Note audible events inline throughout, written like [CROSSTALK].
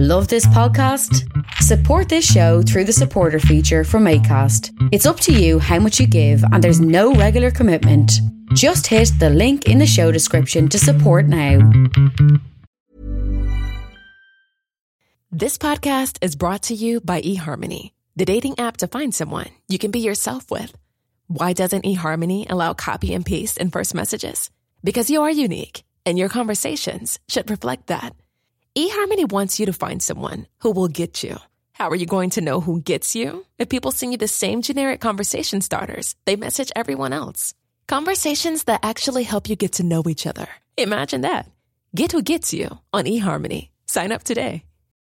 Love this podcast? Support this show through the supporter feature from ACAST. It's up to you how much you give, and there's no regular commitment. Just hit the link in the show description to support now. This podcast is brought to you by eHarmony, the dating app to find someone you can be yourself with. Why doesn't eHarmony allow copy and paste in first messages? Because you are unique, and your conversations should reflect that. eHarmony wants you to find someone who will get you. How are you going to know who gets you? If people send you the same generic conversation starters, they message everyone else. Conversations that actually help you get to know each other. Imagine that. Get who gets you on eHarmony. Sign up today.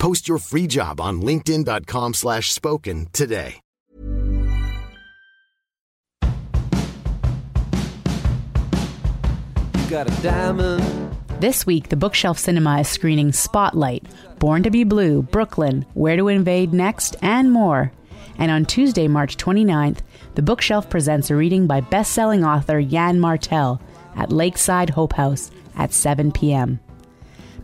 Post your free job on linkedin.com slash spoken today. You got a diamond. This week, the Bookshelf Cinema is screening Spotlight, Born to be Blue, Brooklyn, Where to Invade Next, and more. And on Tuesday, March 29th, the Bookshelf presents a reading by best-selling author Yann Martel at Lakeside Hope House at 7 p.m.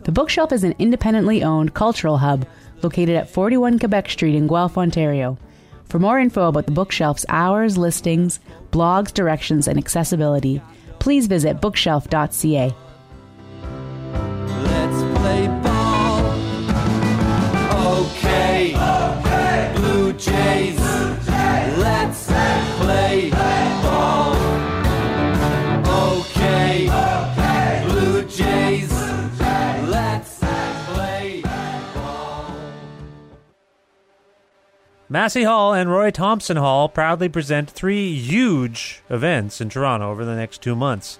The Bookshelf is an independently owned cultural hub located at 41 Quebec Street in Guelph, Ontario. For more info about the Bookshelf's hours, listings, blogs, directions, and accessibility, please visit bookshelf.ca. Massey Hall and Roy Thomson Hall proudly present three huge events in Toronto over the next two months.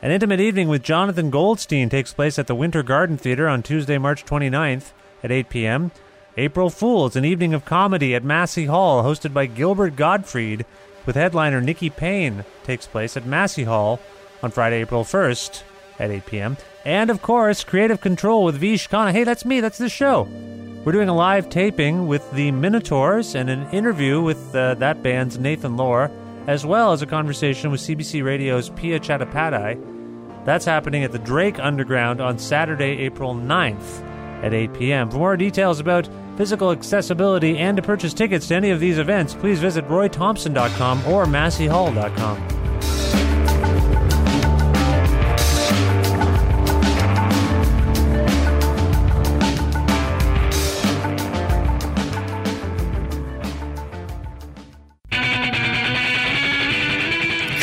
An intimate evening with Jonathan Goldstein takes place at the Winter Garden Theatre on Tuesday, March 29th at 8 p.m. April Fools, an evening of comedy at Massey Hall hosted by Gilbert Gottfried with headliner Nikki Payne takes place at Massey Hall on Friday, April 1st at 8 p.m. And of course, Creative Control with Vish Khanna. Hey, that's me, that's the show. We're doing a live taping with the Minotaurs and an interview with uh, that band's Nathan Lawr, as well as a conversation with CBC Radio's Pia Chattopadhyay. That's happening at the Drake Underground on Saturday, April 9th at 8 p.m. For more details about physical accessibility and to purchase tickets to any of these events, please visit roythompson.com or masseyhall.com.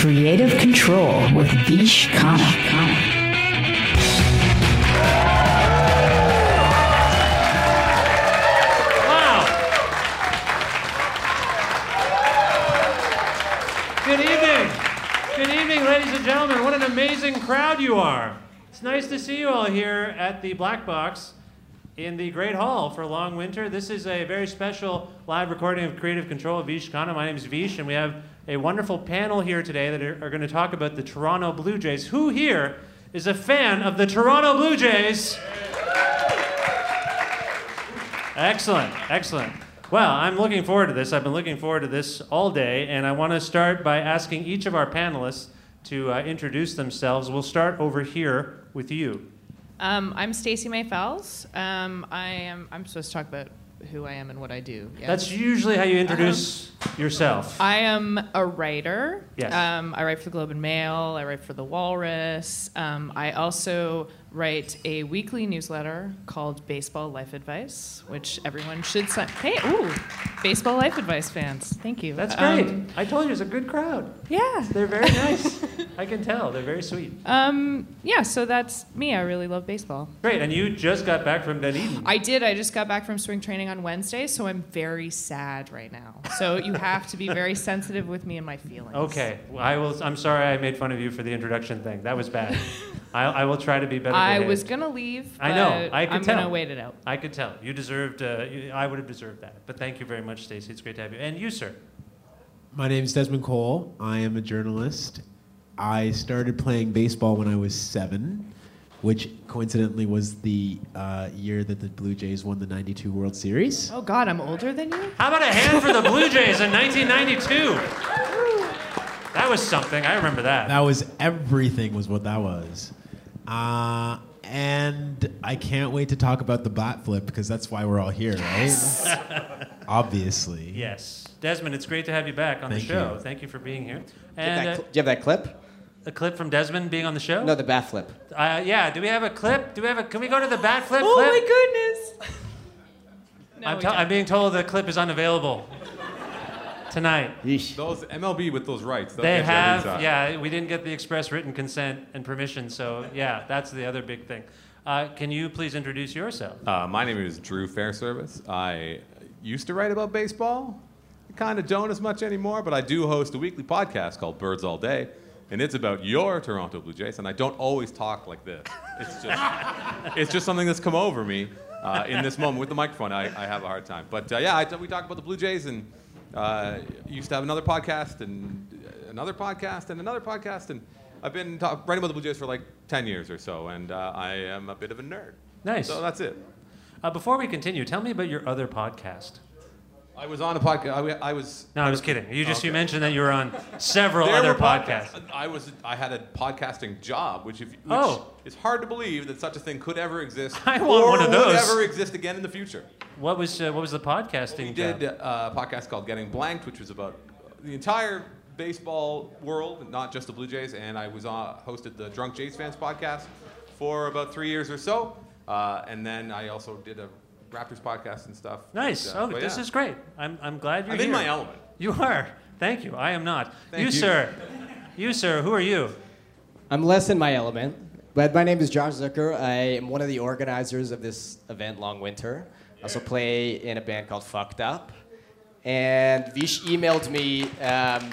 Creative Control with Vish Khanna. Wow! Good evening. Good evening, ladies and gentlemen. What an amazing crowd you are. It's nice to see you all here at the Black Box in the Great Hall for Long Winter. This is a very special live recording of Creative Control of Vish Khanna. My name is Vish, and we have a wonderful panel here today that are, are going to talk about the Toronto Blue Jays. Who here is a fan of the Toronto Blue Jays? Excellent, excellent. Well, I'm looking forward to this. I've been looking forward to this all day, and I want to start by asking each of our panelists to uh, introduce themselves. We'll start over here with you. Um, I'm Stacey May. Um, I am. I'm supposed to talk about who I am and what I do. Yeah. That's usually how you introduce yourself. I am a writer. Yes. Um, I write for the Globe and Mail. I write for the Walrus. Um, I also write a weekly newsletter called Baseball Life Advice, which everyone should sign. Hey, ooh, Baseball Life Advice fans. Thank you. That's great. Um, I told you it's a good crowd. yeah. They're very [LAUGHS] nice. I can tell. They're very sweet. Um, yeah. So that's me. I really love baseball. Great. And you just got back from Dunedin. I did. I just got back from spring training on Wednesday, so I'm very sad right now. So you have to be very sensitive with me and my feelings. Okay. Well, I will. I'm sorry I made fun of you for the introduction thing. That was bad. [LAUGHS] I, I will try to be better. I behaved. was gonna leave. I know. but I could I'm tell. gonna wait it out. I could tell. You deserved. Uh, you, I would have deserved that. But thank you very much, Stacey. It's great to have you. And you, sir. My name is Desmond Cole. I am a journalist. I started playing baseball when I was seven, which coincidentally was the uh, year that the Blue Jays won the 92 World Series. Oh God, I'm older than you. How about a hand for the Blue Jays in 1992? That was something. I remember that. That was everything, was what that was. Uh, and I can't wait to talk about the bat flip because that's why we're all here, right? [LAUGHS] Obviously. Yes. Desmond, it's great to have you back on Thank the show. you. Thank you for being here. Do you, have And that uh, cl- do you have that clip? a clip from Desmond being on the show? No, the bat flip. Uh, yeah. Do we have a clip? Do we have a? Can we go to the bat flip? Oh clip? my goodness. No, I'm, we tell- don't. I'm being told the clip is unavailable tonight. Those MLB with those rights. they'll They get you every have, yeah. We didn't get the express written consent and permission, so yeah, that's the other big thing. Uh, can you please introduce yourself? Uh, my name is Drew Fairservice. I used to write about baseball. I kind of don't as much anymore, but I do host a weekly podcast called Birds All Day, and it's about your Toronto Blue Jays. And I don't always talk like this. It's just, [LAUGHS] it's just something that's come over me uh, in this moment with the microphone. I, I have a hard time, but uh, yeah, I, we talk about the Blue Jays, and uh, used to have another podcast, and another podcast, and another podcast, and I've been talk, writing about the Blue Jays for like 10 years or so, and uh, I am a bit of a nerd. Nice. So that's it. Uh, before we continue, tell me about your other podcast. I was on a podcast. I, I was. No, I was kidding. You just you mentioned that you were on several There other were podcasts. I was. I had a podcasting job, which, if, which Oh. it's hard to believe that such a thing could ever exist. [LAUGHS] I want or one of those. would ever exist again in the future. What was uh, what was the podcasting? We did uh, a podcast called Getting Blanked, which was about the entire baseball world, not just the Blue Jays. And I was on, hosted the Drunk Jays Fans podcast for about three years or so. Uh, and then I also did a Raptors podcast and stuff. Nice. And, uh, oh, but this yeah. is great. I'm, I'm glad you're I'm here. in my element. You are. Thank you. I am not. Thank you, you. sir. You, sir. Who are you? I'm less in my element, but my name is Josh Zucker. I am one of the organizers of this event, Long Winter. I also play in a band called Fucked Up. And Vish emailed me um,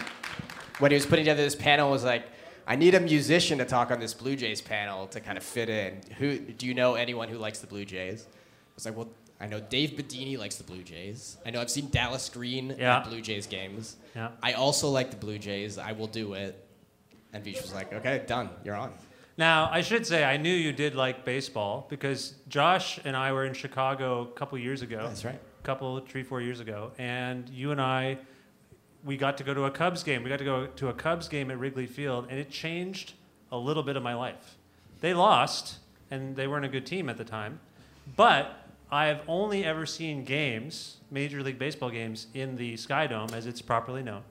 when he was putting together this panel. Was like, I need a musician to talk on this Blue Jays panel to kind of fit in. Who do you know anyone who likes the Blue Jays? I was like, well, I know Dave Bidini likes the Blue Jays. I know I've seen Dallas Green Yeah. at Blue Jays games. Yeah. I also like the Blue Jays. I will do it. And Vish was like, okay, done. You're on. Now, I should say I knew you did like baseball because Josh and I were in Chicago a couple years ago. That's right. A couple, three, four years ago, and you and I, we got to go to a Cubs game. We got to go to a Cubs game at Wrigley Field, and it changed a little bit of my life. They lost, and they weren't a good team at the time, but I've only ever seen games, Major League Baseball games, in the Sky Dome, as it's properly known.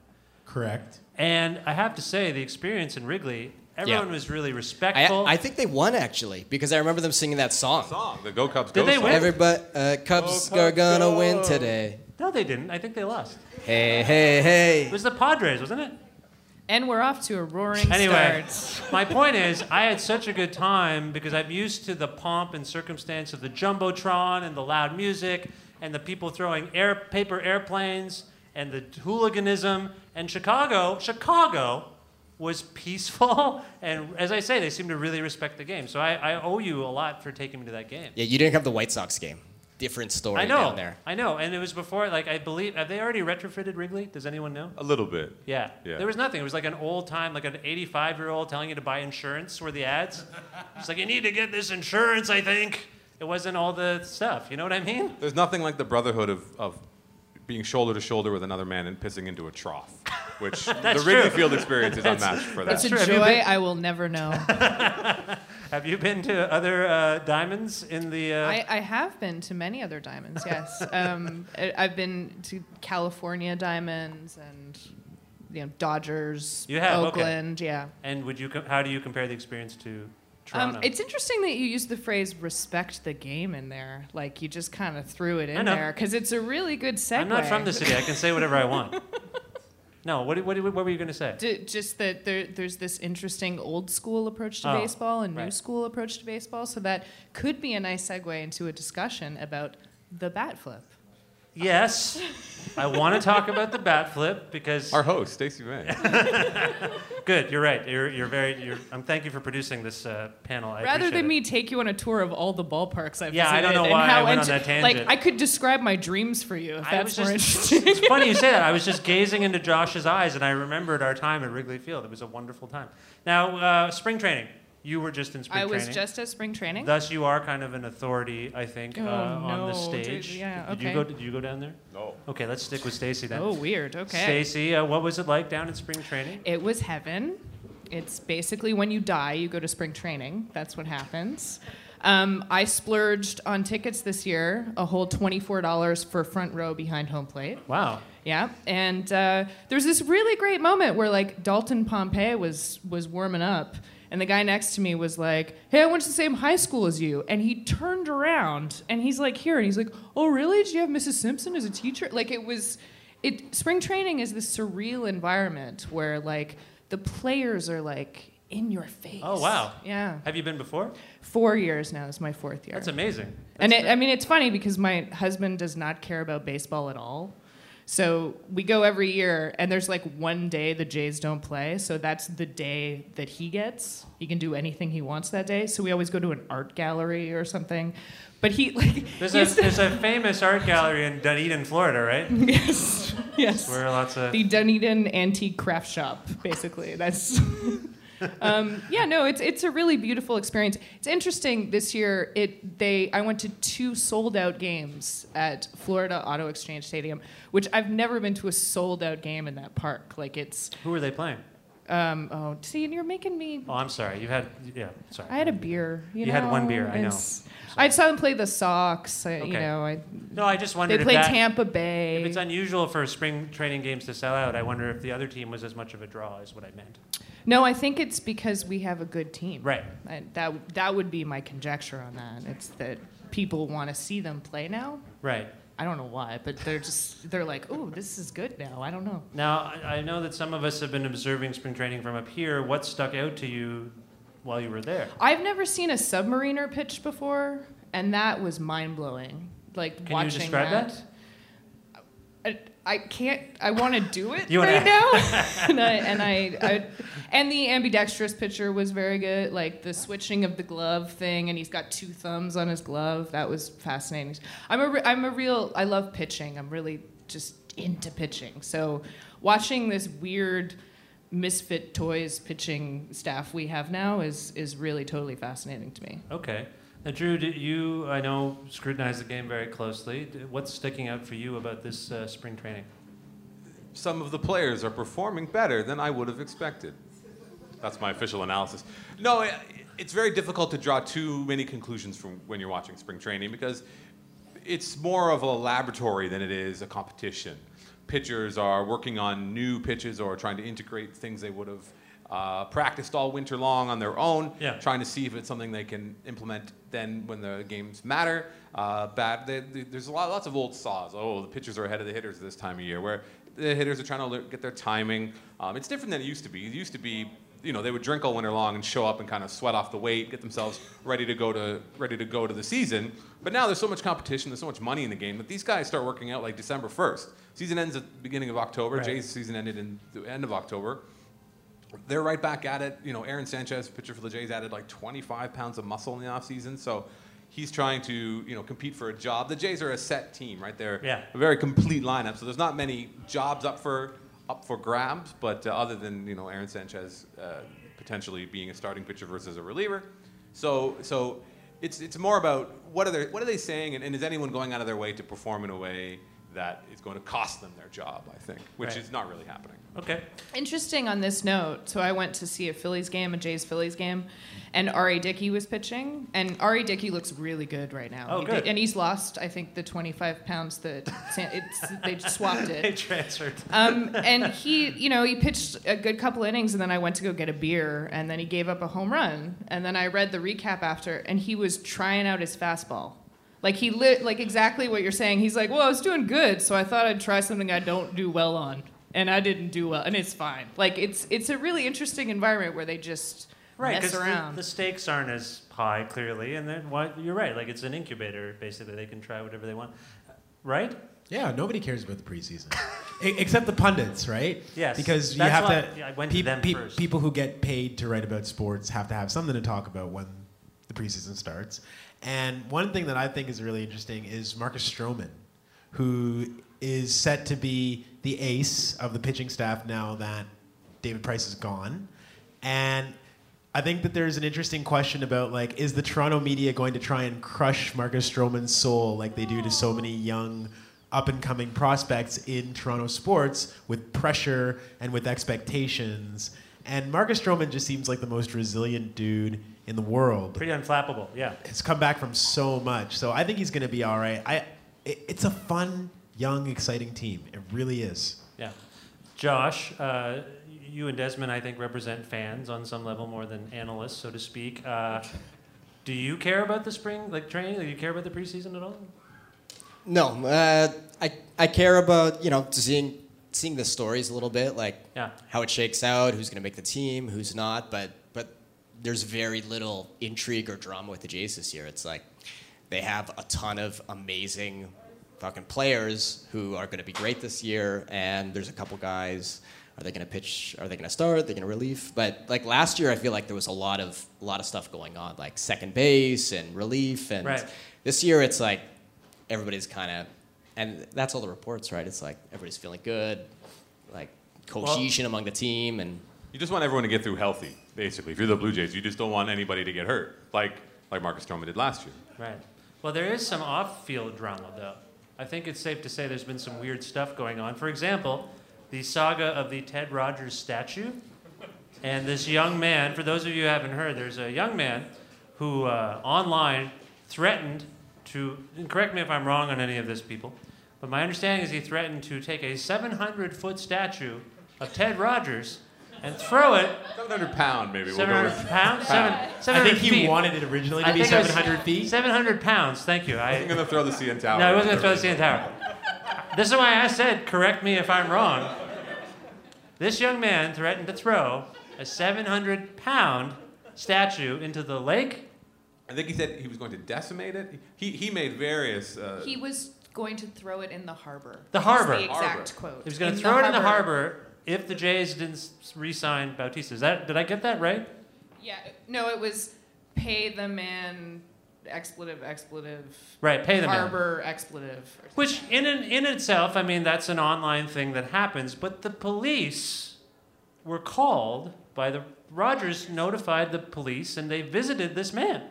Correct. And I have to say, the experience in Wrigley, everyone was really respectful. I think they won actually because I remember them singing that song. Song, the Go Cubs Did Go they song. win? Everybody, uh, Cubs Go, are gonna go. win today. no, they didn't. I think they lost. Hey, hey, hey! It was the Padres, wasn't it? And we're off to a roaring Anyway, start. my point is, I had such a good time because I'm used to the pomp and circumstance of the jumbotron and the loud music and the people throwing air paper airplanes and the hooliganism. And Chicago, Chicago was peaceful, [LAUGHS] and as I say, they seem to really respect the game. So I, I owe you a lot for taking me to that game. Yeah, you didn't have the White Sox game. Different story I know, down there. I know, and it was before. Like I believe, have they already retrofitted Wrigley? Does anyone know? A little bit. Yeah. Yeah. There was nothing. It was like an old time, like an 85 year old telling you to buy insurance were the ads. [LAUGHS] It's like, you need to get this insurance, I think. It wasn't all the stuff. You know what I mean? There's nothing like the brotherhood of, of being shoulder to shoulder with another man and pissing into a trough, which [LAUGHS] the That's Wrigley true. Field experience is unmatched for that. It's a true. Joy been- I will never know. [LAUGHS] Have you been to other uh, diamonds in the. Uh, I, I have been to many other diamonds, yes. [LAUGHS] Um, I- I've been to California diamonds and you know Dodgers, You have, okay. Oakland, yeah. and would you? Com- how do you compare the experience to Toronto? Um, it's interesting that you use the phrase "respect the game" in there. Like you just kind of threw it in there because it's a really good segue. I'm not from the city. I can say whatever I want. [LAUGHS] No, what, what, what were you going to say? D- just that there, there's this interesting old school approach to Oh, baseball and new right. school approach to baseball. So that could be a nice segue into a discussion about the bat flip. Yes, I want to talk about the bat flip because Our host, Stacey May. [LAUGHS] good. You're right. You're, you're very. You're, um, thank you for producing this uh, panel. I Rather than it. me take you on a tour of all the ballparks I've Yeah, I visited, don't know and why I how went on that tangent. Like I could describe my dreams for you if I that's was more just, interesting. it's funny you say that. I was just [LAUGHS] gazing into Josh's eyes, and I remembered our time at Wrigley Field. It was a wonderful time. Now, uh, spring training. You were just in spring training. I was just at spring training. Thus, you are kind of an authority, I think, Oh, uh, on the no, dude, stage. yeah, Did you go? Did you go down there? No. Okay, let's stick with Stacey then. oh, weird. Okay. Stacey, uh, what was it like down in spring training? It was heaven. It's basically when you die, you go to spring training. That's what happens. Um, I splurged on tickets this year, a whole $24 for front row behind home plate. Wow. Yeah, and uh, there was this really great moment where like Dalton Pompey was was warming up, and the guy next to me was like, "Hey, I went to the same high school as you," and he turned around and he's like, "Here," and he's like, "Oh, really? Did you have Mrs. Simpson as a teacher?" Like it was, it spring training is this surreal environment where like the players are like in your face. Oh wow. Yeah, Have you been before? four years now is my fourth year. That's amazing. And it, I mean, it's funny because my husband does not care about baseball at all. So we go every year, and there's like one day the Jays don't play. So that's the day that he gets. He can do anything he wants that day. So we always go to an art gallery or something. But he [LAUGHS] like There's a, there's a famous art gallery in Dunedin, Florida, right? [LAUGHS] yes, yes. Where lots of the Dunedin Antique Craft Shop, basically. That's. [LAUGHS] um, yeah, no, it's it's a really beautiful experience. It's interesting this year. It they I went to two sold out games at Florida Auto Exchange Stadium, which I've never been to a sold out game in that park. Like it's who were they playing? Um, oh, see, and you're making me. Oh, I'm sorry. You had yeah. Sorry. I had a beer. You, You had one beer, I know. I saw them play the Sox. I, You know, I, No, I just wondered they played that- Tampa Bay. If it's unusual for spring training games to sell out, I wonder if the other team was as much of a draw as what I meant. No, I think it's because we have a good team. Right. I, that that would be my conjecture on that. It's that people want to see them play now. Right. I don't know why, but they're just they're like, oh, this is good now. I don't know. Now, I, know that some of us have been observing spring training from up here. What stuck out to you while you were there? I've never seen a submariner pitch before, and that was mind blowing. Like Can you watching describe that? I, I can't. I want to do it You right now, [LAUGHS] and I and I, I and the ambidextrous pitcher was very good. Like the switching of the glove thing, and he's got two thumbs on his glove. That was fascinating. I'm a I'm a real. I love pitching. I'm really just into pitching. So watching this weird misfit toys pitching staff we have now is is really totally fascinating to me. Okay. Now, Drew, did you, I know, scrutinize the game very closely. What's sticking out for you about this uh, spring training? Some of the players are performing better than I would have expected. That's my official analysis. No, it, it's very difficult to draw too many conclusions from when you're watching spring training because it's more of a laboratory than it is a competition. Pitchers are working on new pitches or trying to integrate things they would have uh, practiced all winter long on their own, Yeah. trying to see if it's something they can implement then when the games matter. Uh, bad, they, they- there's a lot, lots of old saws. Oh, the pitchers are ahead of the hitters this time of year, where the hitters are trying to get their timing. Um, it's different than it used to be. It used to be, you know, they would drink all winter long and show up and kind of sweat off the weight, get themselves ready to go to ready to go to the season. But now there's so much competition, there's so much money in the game that these guys start working out like December 1st. Season ends at the beginning of October. Right. Jay's season ended in the end of October they're right back at it. You know, Aaron Sanchez, pitcher for the Jays, added like 25 pounds of muscle in the offseason. So he's trying to, you know, compete for a job. The Jays are a set team, right? They're Yeah. a very complete lineup. So there's not many jobs up for up for grabs. But uh, other than you know Aaron Sanchez uh, potentially being a starting pitcher versus a reliever, so so it's it's more about what are they what are they saying, and, and is anyone going out of their way to perform in a way that is going to cost them their job? I think, which Right. is not really happening. Okay. Interesting on this note. So I went to see a Phillies game, a Jays Phillies game, and R.A. Dickey was pitching. And R.A. Dickey looks really good right now. Oh, He good. did- and he's lost, I think, the 25 pounds that it's, they just swapped [LAUGHS] They it. transferred. Um, and he, you know, he pitched a good couple innings, and then I went to go get a beer, and then he gave up a home run. And then I read the recap after, and he was trying out his fastball. Like he lit, like exactly what you're saying. He's like, well, I was doing good, so I thought I'd try something I don't do well on, and I didn't do well, and it's fine. Like it's it's a really interesting environment where they just Right, mess because the, around. the stakes aren't as high, clearly, and then why, you're right. Like it's an incubator, basically. They can try whatever they want, right? Yeah, nobody cares about the preseason, [LAUGHS] except the pundits, right? Yes, because you have to. I went to them first. People who get paid to write about sports have to have something to talk about when the preseason starts. And one thing that I think is really interesting is Marcus Stroman, who is set to be the ace of the pitching staff now that David Price is gone, and. I think that there's an interesting question about like, is the Toronto media going to try and crush Marcus Stroman's soul like they do to so many young, up and coming prospects in Toronto sports with pressure and with expectations? And Marcus Stroman just seems like the most resilient dude in the world. Pretty unflappable, yeah. It's come back from so much, so I think he's going to be all right. I, it, it's a fun, young, exciting team. It really is. Yeah. Josh, uh, you and Desmond, I think, represent fans on some level more than analysts, so to speak. Uh, do you care about the spring, like training? Do you care about the preseason at all? No, uh, I I care about you know seeing seeing the stories a little bit, like Yeah. how it shakes out, who's going to make the team, who's not. But but there's very little intrigue or drama with the Jays this year. It's like they have a ton of amazing fucking players who are going to be great this year, and there's a couple guys. Are they going to pitch? Are they going to start? Are they going to relief? But like last year, I feel like there was a lot of a lot of stuff going on, like second base and relief, and Right. this year it's like everybody's kind of, and that's all the reports, right? It's like everybody's feeling good, like cohesion among the team, and You just want everyone to get through healthy, basically. If you're the Blue Jays, you just don't want anybody to get hurt, like like Marcus Stroman did last year. Right. Well, there is some off-field drama, though. I think it's safe to say there's been some weird stuff going on. For example, the saga of the Ted Rogers statue, and this young man. For those of you who haven't heard, there's a young man who uh, online threatened to. Correct me if I'm wrong on any of this, people. But my understanding is he threatened to take a 700-foot statue of Ted Rogers and throw it 700 pound, maybe. We'll go 700 with pounds? Seven, I 700 think he feet. wanted it originally to I be think it was 700 feet. 700 pounds, thank you. I, I'm going to throw the CN Tower. no, I wasn't going to throw the CN Tower. This is why I said, correct me if I'm wrong. This young man threatened to throw a 700 pound statue into the lake. I think he said he was going to decimate it. He, he made various. Uh, He was going to throw it in the harbor. The That's harbor. The exact Harbor. quote. He was going to throw it in the harbor if the Jays didn't re sign Bautista. Is that, did I get that right? Yeah. No, it was pay the man expletive expletive. Right, pay the man. harbor expletive. Which, in an, in itself, I mean, that's an online thing that happens. But the police were called by the Rogers notified the police, and they visited this man.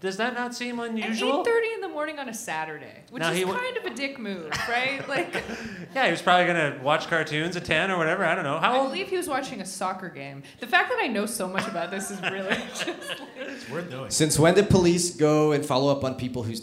Does that not seem At unusual? 8:30 in the morning on a Saturday, which Now is he wa- kind of a dick move, right? [LAUGHS] Like, Yeah, he was probably gonna watch cartoons at ten or whatever. I don't know. How I old? believe he was watching a soccer game. The fact that I know so much about this is really [LAUGHS] just It's worth knowing. Since when did police go and follow up on people who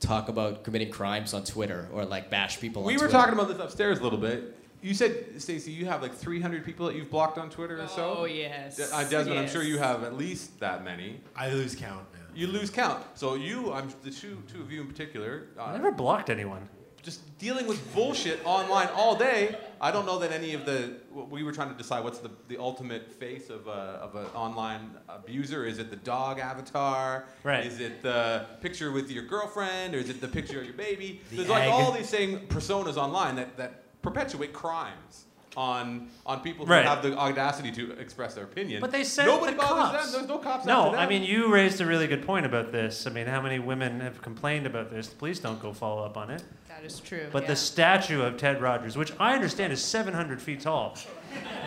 talk about committing crimes on Twitter or like bash people on we were Twitter? talking about this upstairs a little bit. You said, Stacey, you have like 300 people that you've blocked on Twitter or so? Oh, yes. De- uh, Desmond, I'm sure you have at least that many. I lose count, man. You lose count. So you, I'm the two, two of you in particular, uh, I never blocked anyone. just dealing with bullshit online all day. I don't know that any of the we were trying to decide what's the, the ultimate face of a of an online abuser. Is it the dog avatar? Right. Is it the picture with your girlfriend, or is it the picture of your baby? The There's like all these same personas online that, that perpetuate crimes on on people who Right. have the audacity to express their opinion. But they sent nobody the bothers cops. them. There's no cops No, after them. I mean you raised a really good point about this. I mean, how many women have complained about this? The police don't go follow up on it. that is true. But yeah. the statue of Ted Rogers, which I understand is 700 feet tall,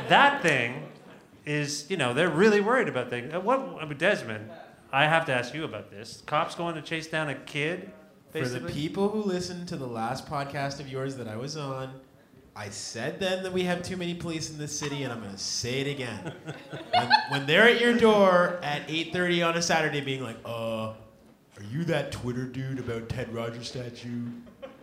that thing is, you know, they're really worried about things. What, I mean, Desmond, I have to ask you about this. Cops going to chase down a kid, For the people who listened to the last podcast of yours that I was on, I said then that we have too many police in this city, and I'm going to say it again. [LAUGHS] when, when they're at your door at 8:30 on a Saturday, being like, "Uh, are you that Twitter dude about Ted Rogers statue?"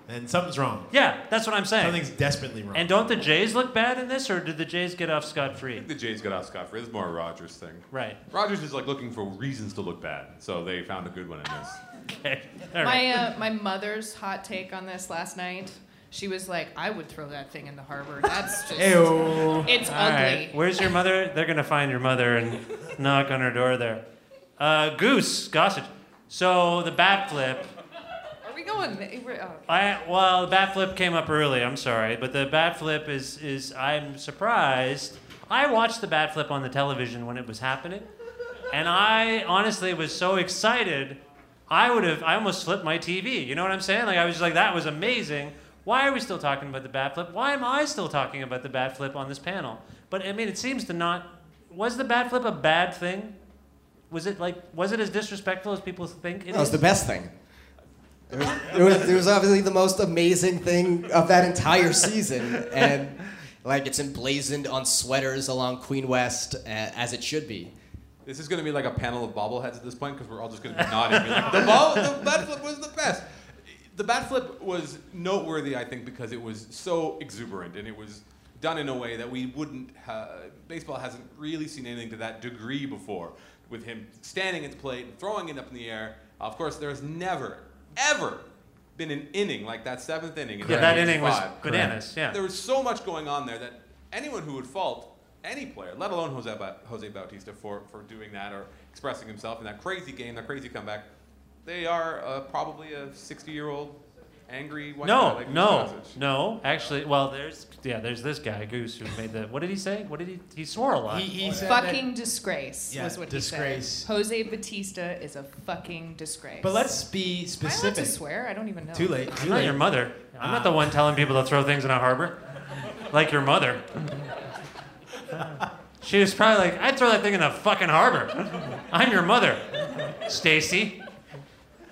Then something's wrong. yeah, that's what I'm saying. Something's desperately wrong. And don't the Jays look bad in this, or did the Jays get off scot free? the Jays got off scot free. This is more a Rogers thing. Right. Rogers is like looking for reasons to look bad, so they found a good one in this. [LAUGHS] Okay. All right. my uh, my mother's hot take on this last night. She was like, "I would throw that thing in the harbor. That's [LAUGHS] just Ayo. it's All ugly." right. Where's your mother? They're gonna find your mother and [LAUGHS] knock on her door there. Uh, Goose, Gossage. So the bat flip. Are we going. Oh. I well, the bat flip came up early. I'm sorry, but the bat flip is is I'm surprised. I watched the bat flip on the television when it was happening, and I honestly was so excited. I would have I almost flipped my TV. You know what I'm saying? Like I was just like that was amazing. Why are we still talking about the bat flip? Why am I still talking about the bat flip on this panel? But I mean, it seems to not. Was the bat flip a bad thing? Was it like was it as disrespectful as people think it That was the best thing. It was, it, was, it was obviously the most amazing thing of that entire season, and like it's emblazoned on sweaters along Queen West uh, as it should be. This is going to be like a panel of bobbleheads at this point because we're all just going to be nodding. Be like, the, ball, the bat flip was the best. The bat flip was noteworthy, I think, because it was so exuberant and it was done in a way that we wouldn't. Ha- baseball hasn't really seen anything to that degree before, with him standing at the plate and throwing it up in the air. Of course, there's never, ever been an inning like that seventh inning. In Yeah, that inning was 1985. bananas. Yeah. There was so much going on there that anyone who would fault any player, let alone Jose, ba- Jose Bautista, for, for doing that or expressing himself in that crazy game, that crazy comeback, they are uh, probably a 60 year old angry white guy No, like Goose no, Gossage. no. Actually, well, there's yeah, there's this guy Goose who made the. What did he say? What did he? He swore a lot. He, he said that- fucking disgrace Yeah, was what disgrace. he said. Jose Bautista is a fucking disgrace. But let's be Am I allowed to swear? I don't even know. Too late. Too I'm not your mother. I'm not the one telling people to throw things in a harbor, like your mother. She was probably like, I'd throw that thing in the fucking harbor. [LAUGHS] I'm your mother, Stacey.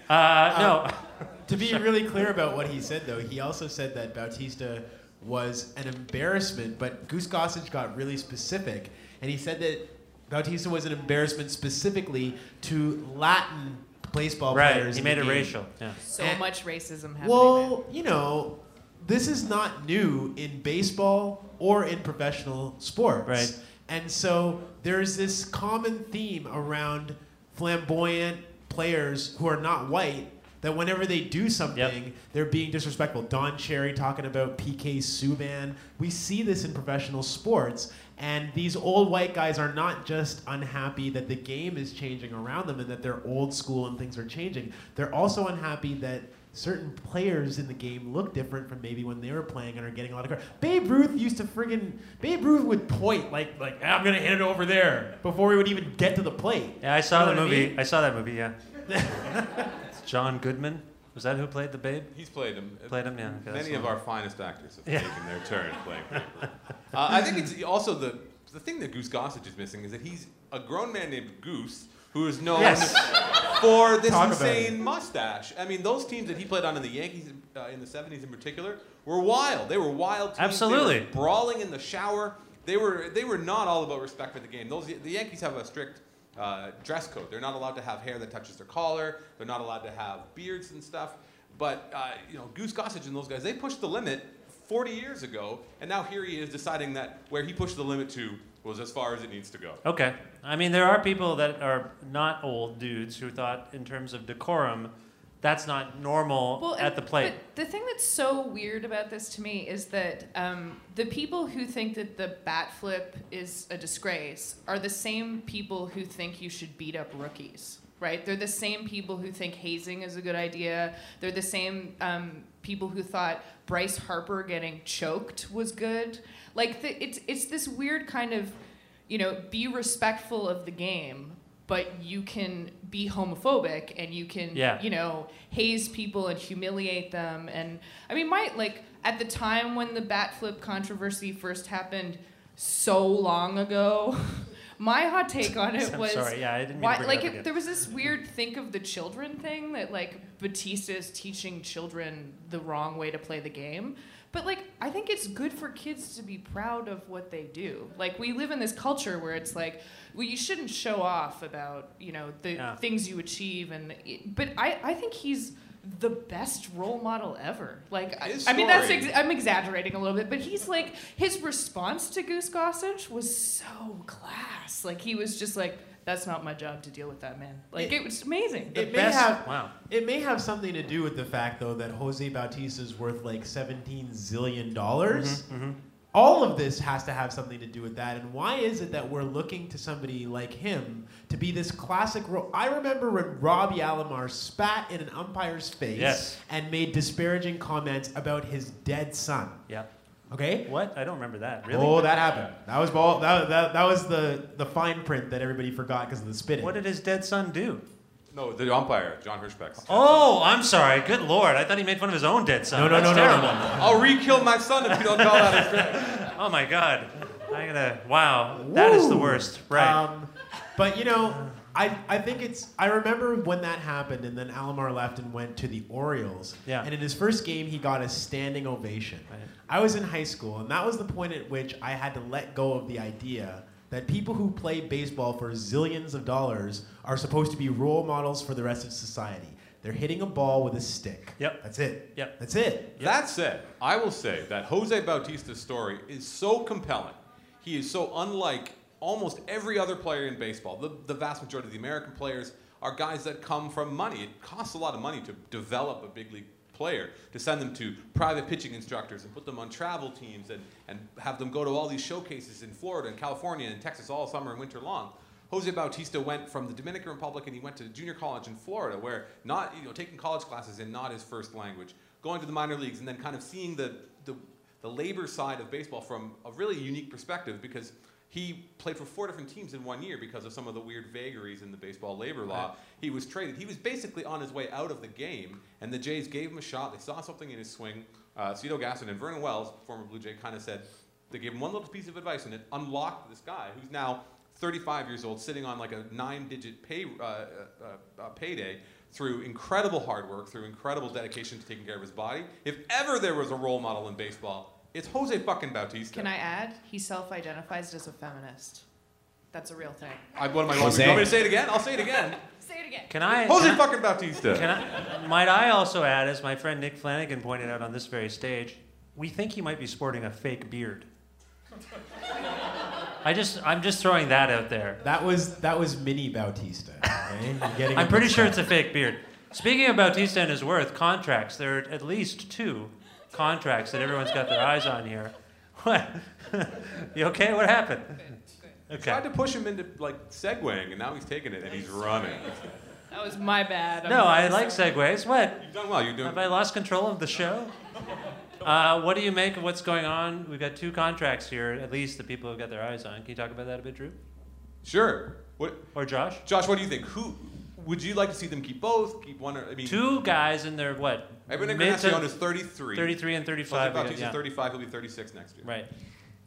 Uh, no. To be really clear about what he said, though, he also said that Bautista was an embarrassment, but Goose Gossage got really specific, and he said that Bautista was an embarrassment specifically to Latin baseball Right, players. he made it game. racial. Yeah. So And- much racism happening. Well, you know, this is not new in baseball or in professional sports. Right. And so there's this common theme around flamboyant players who are not white that whenever they do something, they're being disrespectful. Don Cherry talking about PK Subban. We see this in professional sports. And these old white guys are not just unhappy that the game is changing around them and that they're old school and things are changing. They're also unhappy that certain players in the game look different from maybe when they were playing and are getting a lot of credit. Babe Ruth used to friggin' Babe Ruth would point like like I'm gonna hit it over there before we would even get to the plate. Yeah, I saw You know the what I movie. mean? I saw that movie. Yeah. [LAUGHS] It's John Goodman. Was that who played the Babe? He's played him. Played him, yeah, okay, Many of our finest actors have Yeah. taken their turn playing paper. [LAUGHS] Uh, I think it's also the the thing that Goose Gossage is missing is that he's a grown man named Goose who is known Yes. for this Talk insane mustache. I mean, those teams that he played on in the Yankees uh, in the '70s in particular were wild. They were wild teams. They were Absolutely. brawling in the shower. They were they were not all about respect for the game. Those the Yankees have a strict uh, dress code. They're not allowed to have hair that touches their collar. They're not allowed to have beards and stuff. But uh, you know, Goose Gossage and those guys, they pushed the limit 40 years ago, and now here he is deciding that where he pushed the limit to was as far as it needs to go. Okay. I mean, there are people that are not old dudes who thought, in terms of decorum, that's not normal Well, at and- the plate. But the thing that's so weird about this to me is that um, the people who think that the bat flip is a disgrace are the same people who think you should beat up rookies, right? They're the same people who think hazing is a good idea. They're the same um, people who thought Bryce Harper getting choked was good. Like the, it's it's this weird kind of, you know, be respectful of the game, but you can be homophobic and you can Yeah. you know haze people and humiliate them and i mean my like at the time when the bat flip controversy first happened so long ago [LAUGHS] my hot take [LAUGHS] on it was sorry, yeah, I didn't mean to why, it like it- there was this weird think of the children thing that like Bautista is teaching children the wrong way to play the game. But like i think it's good for kids to be proud of what they do. Like we live in this culture where it's like well you shouldn't show off about you know the Yeah. things you achieve. And but i i think he's the best role model ever. Like I, His I mean that's ex- i'm exaggerating a little bit but he's like his response to goose gossage was so class. Like he was just like that's not my job to deal with that man. Like it, was amazing. It may best- have wow. It may have something to do with the fact, though, that Jose Bautista is worth like 17 zillion dollars. Mm-hmm, all of this has to have something to do with that. And why is it that we're looking to somebody like him to be this classic role? I remember when Robbie Alomar spat in an umpire's face Yes. and made disparaging comments about his dead son. Yeah. Okay. What? I don't remember that. Really? Oh, that happened. That was ball. That, that, that was the the fine print that everybody forgot because of the spitting. What did his dead son do? No, the umpire, John Hirschbeck. Oh, I'm sorry. Good lord. I thought he made fun of his own dead son. No, no, That's no, no, no, no, no. I'll re-kill my son if you don't call that a [LAUGHS] Oh my god. I'm gonna. Wow. That is the worst. Right. Um, but you know, I, I think it's. I remember when that happened, and then Alomar left and went to the Orioles. Yeah. And in his first game, he got a standing ovation. I was in high school, and that was the point at which I had to let go of the idea that people who play baseball for zillions of dollars are supposed to be role models for the rest of society. They're hitting a ball with a stick. Yep. That's it. Yep. That's it. That said, I will say that Jose Bautista's story is so compelling. He is so unlike almost every other player in baseball. The, the vast majority of the American players are guys that come from money. It costs a lot of money to develop a big league player, to send them to private pitching instructors and put them on travel teams and, and have them go to all these showcases in Florida and California and Texas all summer and winter long. Jose Bautista went from the Dominican Republic and he went to junior college in Florida, where not you know taking college classes in not his first language, going to the minor leagues, and then kind of seeing the the, the labor side of baseball from a really unique perspective because he played for four different teams in one year because of some of the weird vagaries in the baseball labor law. He was traded. He was basically on his way out of the game, and the Jays gave him a shot. They saw something in his swing. Uh, Cito Gaston and Vernon Wells, former Blue Jay, kind of said they gave him one little piece of advice, and it unlocked this guy who's now 35 years old, sitting on like a nine-digit pay uh, uh, uh, payday through incredible hard work, through incredible dedication to taking care of his body. If ever there was a role model in baseball, it's Jose fucking Bautista. Can I add? He self-identifies as a feminist. That's a real thing. I, what am I Jose. You want me to say it again? I'll say it again. [LAUGHS] Say it again. Can I? Jose can I- fucking Bautista. Can I, might I also add, as my friend Nick Flanagan pointed out on this very stage, we think he might be sporting a fake beard. I just, I'm just throwing that out there. That was that was mini Bautista. Okay? You're getting I'm pretty sure it's a fake beard. Speaking of Bautista and his worth, contracts. There are at least two contracts that everyone's got their eyes on here. [LAUGHS] What? [LAUGHS] you okay? What happened? Okay. Tried Okay. to push him into like segueing, and now he's taking it and he's running. That was my bad. I'm No, I like sorry. segues. What? You've done well. You're doing. Have I lost control of the show? [LAUGHS] Uh, what do you make of what's going on? We've got two contracts here, at least the people who've got their eyes on. Can you talk about that a bit, Drew? Sure. What, Or Josh? Josh? What do you think? Who would you like to see them keep both? Keep one? Or, I mean, Two guys in their what? Edwin mid to- Encarnacion is 33. 33 and 35. we got- Bautista's yeah. 35. He'll be 36 next year. Right.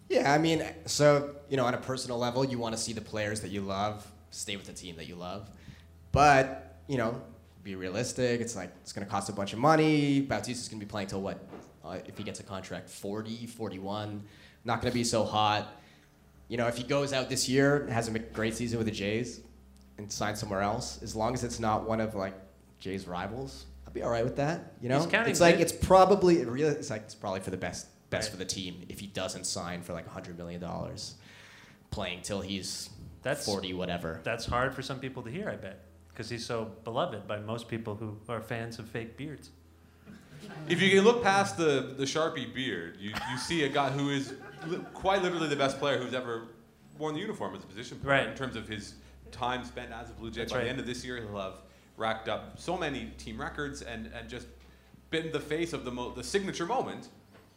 Yeah, I mean, so you know, on a personal level, you want to see the players that you love stay with the team that you love, but you know, be realistic. It's like it's going to cost a bunch of money. Bautista's going to be playing till what? Uh, if he gets a contract, 40, 41. Not going to be so hot. You know, if he goes out this year, has a great season with the Jays, and sign somewhere else, as long as it's not one of like Jays' rivals, I'll be all right with that. You know, He's counting it's like good. it's probably it really it's like it's probably for the best best Right. for the team if he doesn't sign for like hundred million dollars, playing till he's That's- forty whatever. That's hard for some people to hear, I bet, because he's so beloved by most people who are fans of fake beards. If you can look past the, the Sharpie beard, you, you see a guy who is li- quite literally the best player who's ever worn the uniform as a position player Right. in terms of his time spent as a Blue Jay. That's By right. the end of this year, he'll have racked up so many team records and, and just been the face of the, mo- the signature moment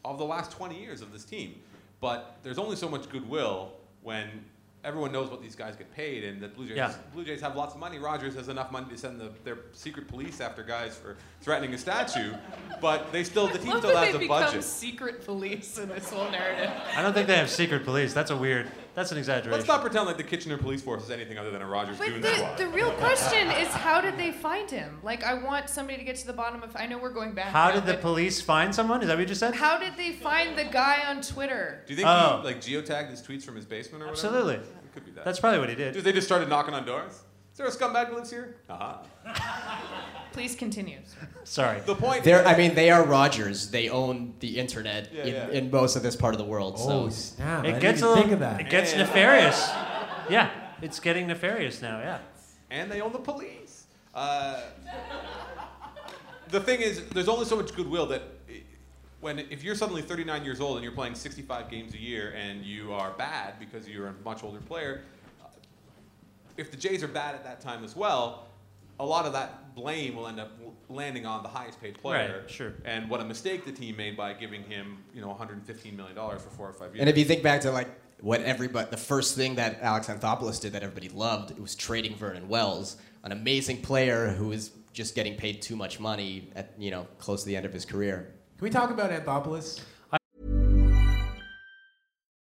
of the last 20 years of this team. But there's only so much goodwill when everyone knows what these guys get paid and the Blue Jays, Yeah. Blue Jays have lots of money. Rogers has enough money to send the, their secret police after guys for threatening a statue. But they still, the team Love still that has they a become budget. secret police in this whole narrative. I don't think they have secret police. That's a weird. That's an exaggeration. Let's not pretend like the Kitchener Police Force is anything other than a Rogers But goon the, squad. the real question is how did they find him? Like, I want somebody to get to the bottom of. I know we're going back. How now, did the police find someone? Is that what you just said? How did they find the guy on Twitter? Do you think Oh. he like geotagged his tweets from his basement or whatever? Absolutely. It could be that. That's probably what he did. Dude, they just started knocking on doors. Is there a scumbag who lives here? Uh-huh. [LAUGHS] Please continue. Sorry. The point. They're, I mean, they are Rogers. They own the internet Yeah, in, yeah. in most of this part of the world. Oh So snap! I It didn't gets a even little. think of that. It gets nefarious. Yeah, it's getting nefarious now. Yeah. and they own the police. Uh, the thing is, there's only so much goodwill that when if you're suddenly 39 years old and you're playing 65 games a year and you are bad because you're a much older player, if the Jays are bad at that time as well, a lot of that blame will end up landing on the highest paid player. Right, sure. And what a mistake the team made by giving him, you know, 115 million dollars for four or five years. And if you think back to like what everybody, the first thing that Alex Anthopoulos did that everybody loved, it was trading Vernon Wells, an amazing player who was just getting paid too much money at you know close to the end of his career. Can we talk about Anthopoulos?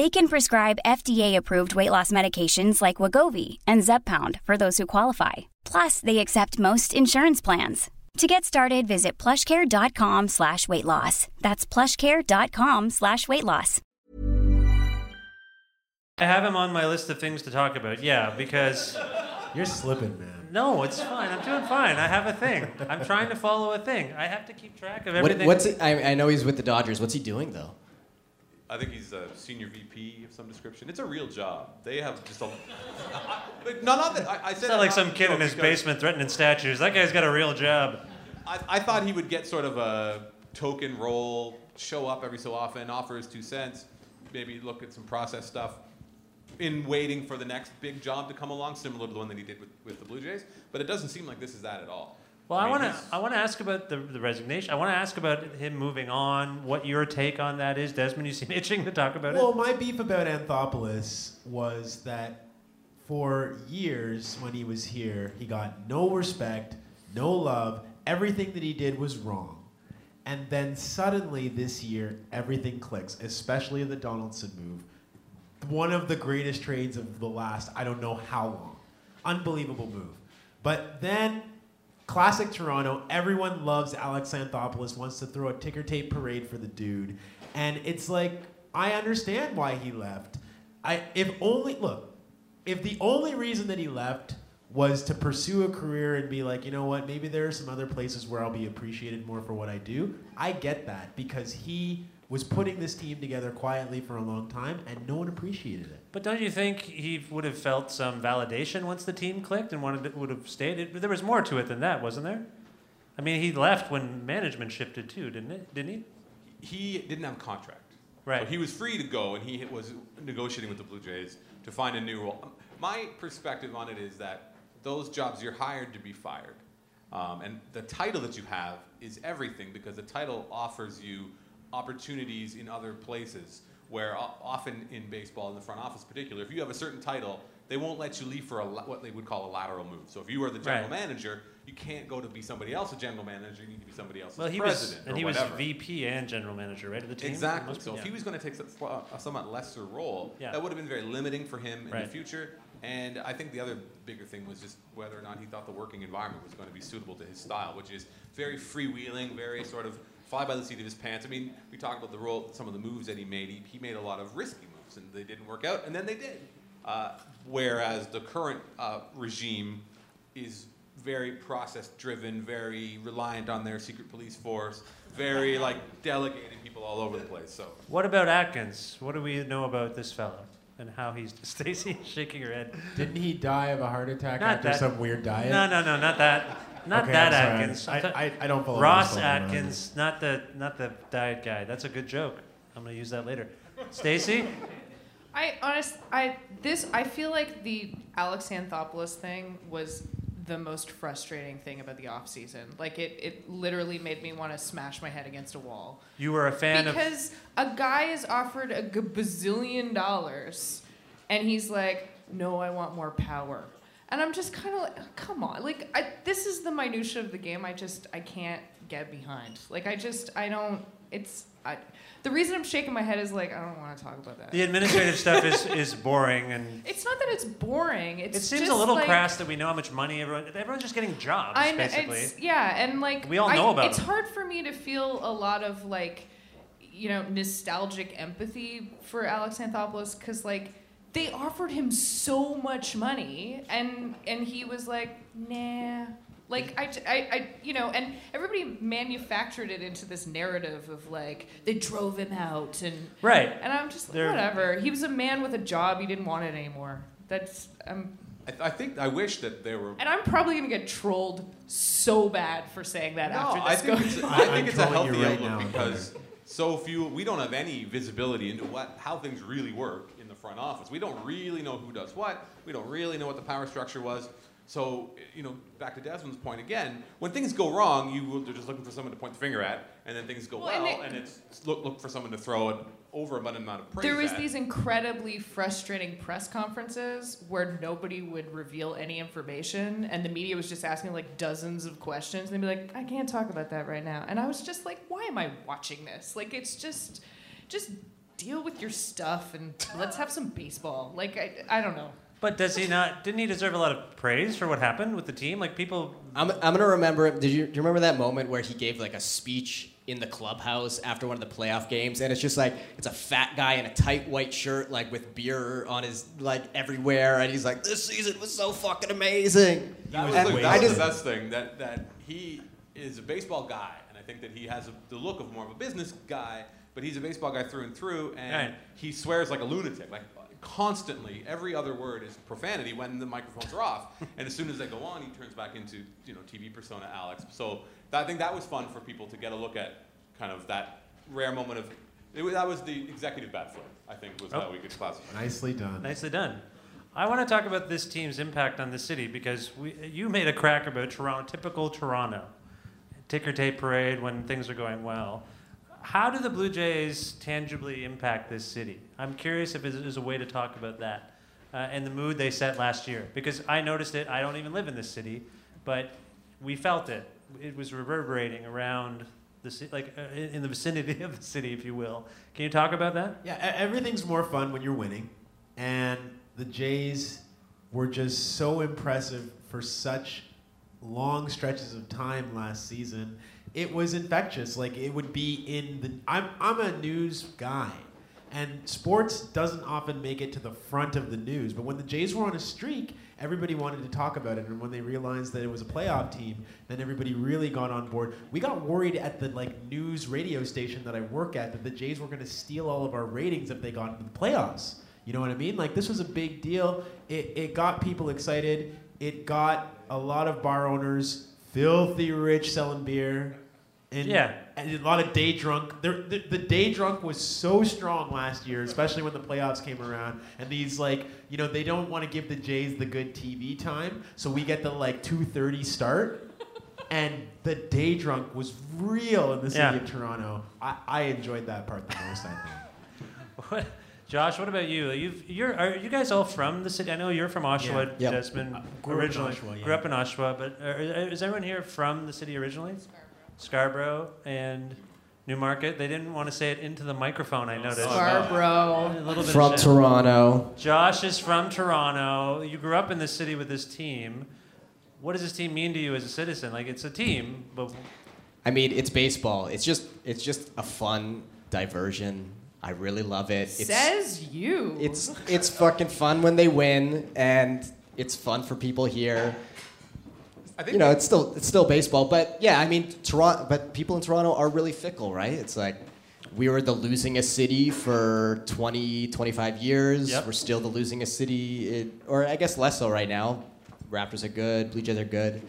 They can prescribe FDA-approved weight loss medications like Wegovy and Zepbound for those who qualify. Plus, they accept most insurance plans. To get started, visit plushcare.com slash weight loss. That's plushcare.com slash weight loss. I have him on my list of things to talk about. Yeah, because You're slipping, man. no, it's fine. I'm doing fine. I have a thing. I'm trying to follow a thing. I have to keep track of What, everything. what's he, I, I know he's with the Dodgers. What's he doing though? I think he's a senior VP of some description. It's a real job. They have just a. but no, not that I, I said It's not like some kid in his basement threatening statues. That guy's got a real job. I, I thought he would get sort of a token role, show up every so often, offer his two cents, maybe look at some process stuff, in waiting for the next big job to come along, similar to the one that he did with, with the Blue Jays. But it doesn't seem like this is that at all. Well, I, mean, want to. I want to ask about the, the resignation. I want to ask about him moving on. What your take on that is, Desmond? You seem [LAUGHS] itching to talk about Well, it. Well, my beef about Anthopoulos was that for years when he was here, he got no respect, no love. Everything that he did was wrong. And then suddenly this year, everything clicks, especially the Donaldson move. One of the greatest trades of the last, I don't know how long. Unbelievable move. But then, classic Toronto, everyone loves Alex Anthopoulos, wants to throw a ticker tape parade for the dude. And it's like, I understand why he left. I if only look, if the only reason that he left was to pursue a career and be like, you know what, maybe there are some other places where I'll be appreciated more for what I do. I get that because he was putting this team together quietly for a long time and no one appreciated it. But don't you think he would have felt some validation once the team clicked and wanted to, would have stayed? It, there was more to it than that, wasn't there? I mean, he left when management shifted too, didn't it? Didn't he? he didn't have a contract. Right. So he was free to go, and he was negotiating with the Blue Jays to find a new role. My perspective on it is that those jobs you're hired to be fired, um, and the title that you have is everything because the title offers you opportunities in other places. Where often in baseball, in the front office, particular, if you have a certain title, they won't let you leave for a what they would call a lateral move. So if you are the general Right. manager, you can't go to be somebody else's general manager. You need to be somebody else's Well, he president was, and he whatever. was VP and general manager, right, of the team. Exactly. So if he was going to take some- uh, a somewhat lesser role, Yeah. that would have been very limiting for him in Right. the future. And I think the other bigger thing was just whether or not he thought the working environment was going to be suitable to his style, which is very freewheeling, very sort of fly by the seat of his pants. I mean, we talked about the role, some of the moves that he made. He, he made a lot of risky moves, and they didn't work out, and then they did. Uh, whereas the current uh, regime is very process driven, very reliant on their secret police force, very like delegating people all over the place. So What about Atkins? What do we know about this fellow and how he's [LAUGHS] Stacey shaking her head? Didn't he die of a heart attack Not after that- some weird diet? No, no, no, not that. Not Okay, that Atkins. I- I'm I- I don't follow Ross baseball. Atkins, not the not the diet guy. That's a good joke. I'm gonna use that later. Stacey, I honest, I this I feel like the Alex Anthopoulos thing was the most frustrating thing about the off season. Like it, it literally made me want to smash my head against a wall. you were a fan of. because a guy is offered a g- bazillion dollars, and he's like, "No, I want more power." And I'm just kind of like, "Come on, like I, this is the minutia of the game. I just I can't get behind. Like I just I don't. It's I. The reason I'm shaking my head is like I don't want to talk about that. The administrative stuff is, is boring, and It's not that it's boring. It's it seems a little like, crass that we know how much money everyone. Everyone's just getting jobs, I basically. it's, yeah, and like We all I- know about It's them. hard for me to feel a lot of like, you know, nostalgic empathy for Alex Anthopoulos because like they offered him so much money and and he was like, nah. Like I, I, I, you know, and everybody manufactured it into this narrative of like they drove him out and Right. And I'm just like, They're- whatever. He was a man with a job. He didn't want it anymore. That's um, I, th- I think I wish that there were. and I'm probably gonna get trolled so bad for saying that No, after I this think goes it's, on. I think it's a healthy right outlook now. because so few. We don't have any visibility into what how things really work in the front office. We don't really know who does what. We don't really know what the power structure was. So you know, back to Desmond's point again. When things go wrong, you will, they're just looking for someone to point the finger at, and then things go Well, well, and and, it's look look for someone to throw an overabundant amount of praise There was at. these incredibly frustrating press conferences where nobody would reveal any information, and the media was just asking like dozens of questions, and they'd be like, "I can't talk about that right now," and I was just like, "Why am I watching this? Like, it's just, just deal with your stuff and let's have some baseball." Like, I, I don't know. But does he not? Didn't he deserve a lot of praise for what happened with the team? Like people. I'm, I'm gonna remember. Did you do you remember that moment where he gave like a speech in the clubhouse after one of the playoff games, and it's just like it's a fat guy in a tight white shirt, like with beer on his like everywhere, and he's like, "This season was so fucking amazing." That was, And the, that was just- the best thing that that he is a baseball guy, and I think that he has a, the look of more of a business guy, but he's a baseball guy through and through, and Right. he swears like a lunatic, like constantly. Every other word is profanity when the microphones are off, [LAUGHS] and as soon as they go on, he turns back into you know TV persona Alex. So that, I think that was fun for people to get a look at, kind of that rare moment of. It, that was the executive bat flip. I think was Oh. how we could classify. Nicely done. Nicely done. I want to talk about this team's impact on the city because we, you made a crack about Toronto, typical Toronto, ticker tape parade when things are going well. How do the Blue Jays tangibly impact this city? I'm curious if there's a way to talk about that uh, and the mood they set last year because I noticed it. I don't even live in this city, but we felt it. It was reverberating around the city, like uh, in the vicinity [LAUGHS] of the city, if you will. Can you talk about that? Yeah, everything's more fun when you're winning. And the Jays were just so impressive for such long stretches of time last season. It was infectious. Like it would be in the I'm I'm a news guy. And sports doesn't often make it to the front of the news, but when the Jays were on a streak, everybody wanted to talk about it. And when they realized that it was a playoff team, then everybody really got on board. We got worried at the like news radio station that I work at that the Jays were going to steal all of our ratings if they got into the playoffs. You know what I mean? Like this was a big deal. It, it got people excited. It got a lot of bar owners filthy rich selling beer. And, Yeah. and a lot of day drunk. The, the, the day drunk was so strong last year, especially when the playoffs came around. And these like, you know, they don't want to give the Jays the good TV time, so we get the like 2:30 start. [LAUGHS] And the day drunk was real in the city Yeah. of Toronto. I, I enjoyed that part the most. I think. [LAUGHS] What, Josh, what about you? You've, you're, are you guys all from the city? I know you're from Oshawa, Yeah. Yep. Desmond, Uh, grew up in originally. Oshawa, yeah. Grew up in Oshawa, but are, is everyone here from the city originally? Scarborough. and Newmarket. They didn't want to say it into the microphone, I noticed. Scarborough. A little bit From. Toronto. Josh is from Toronto. You grew up in this city with this team. What does this team mean to you as a citizen? Like, it's a team, but I mean, it's baseball. It's just it's just a fun diversion. I really love it. It's, Says you. It's it's fucking fun when they win, and it's fun for people here. You know, it's still it's still baseball, but yeah, I mean, Toronto. But people in Toronto are really fickle, right? It's like we were the losingest city for 20, 25 years. Yep. We're still the losingest city, it, or I guess less so right now. Raptors are good, Blue Jays are good.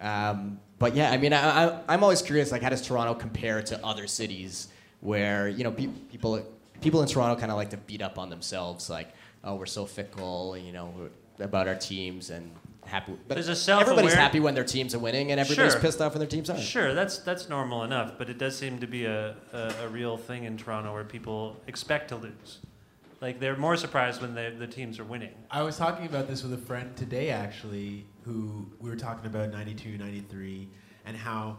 Um, but yeah, I mean, I, I, I'm always curious, like, how does Toronto compare to other cities where you know pe- people people in Toronto kind of like to beat up on themselves, like, oh, we're so fickle, you know, about our teams and happy. But There's a self-aware- everybody's happy when their teams are winning, and everybody's Sure. pissed off when their teams aren't. Sure, that's that's normal enough, but it does seem to be a, a, a real thing in Toronto where people expect to lose. Like they're more surprised when they, the teams are winning. I was talking about this with a friend today, actually, who we were talking about 92, 93, and how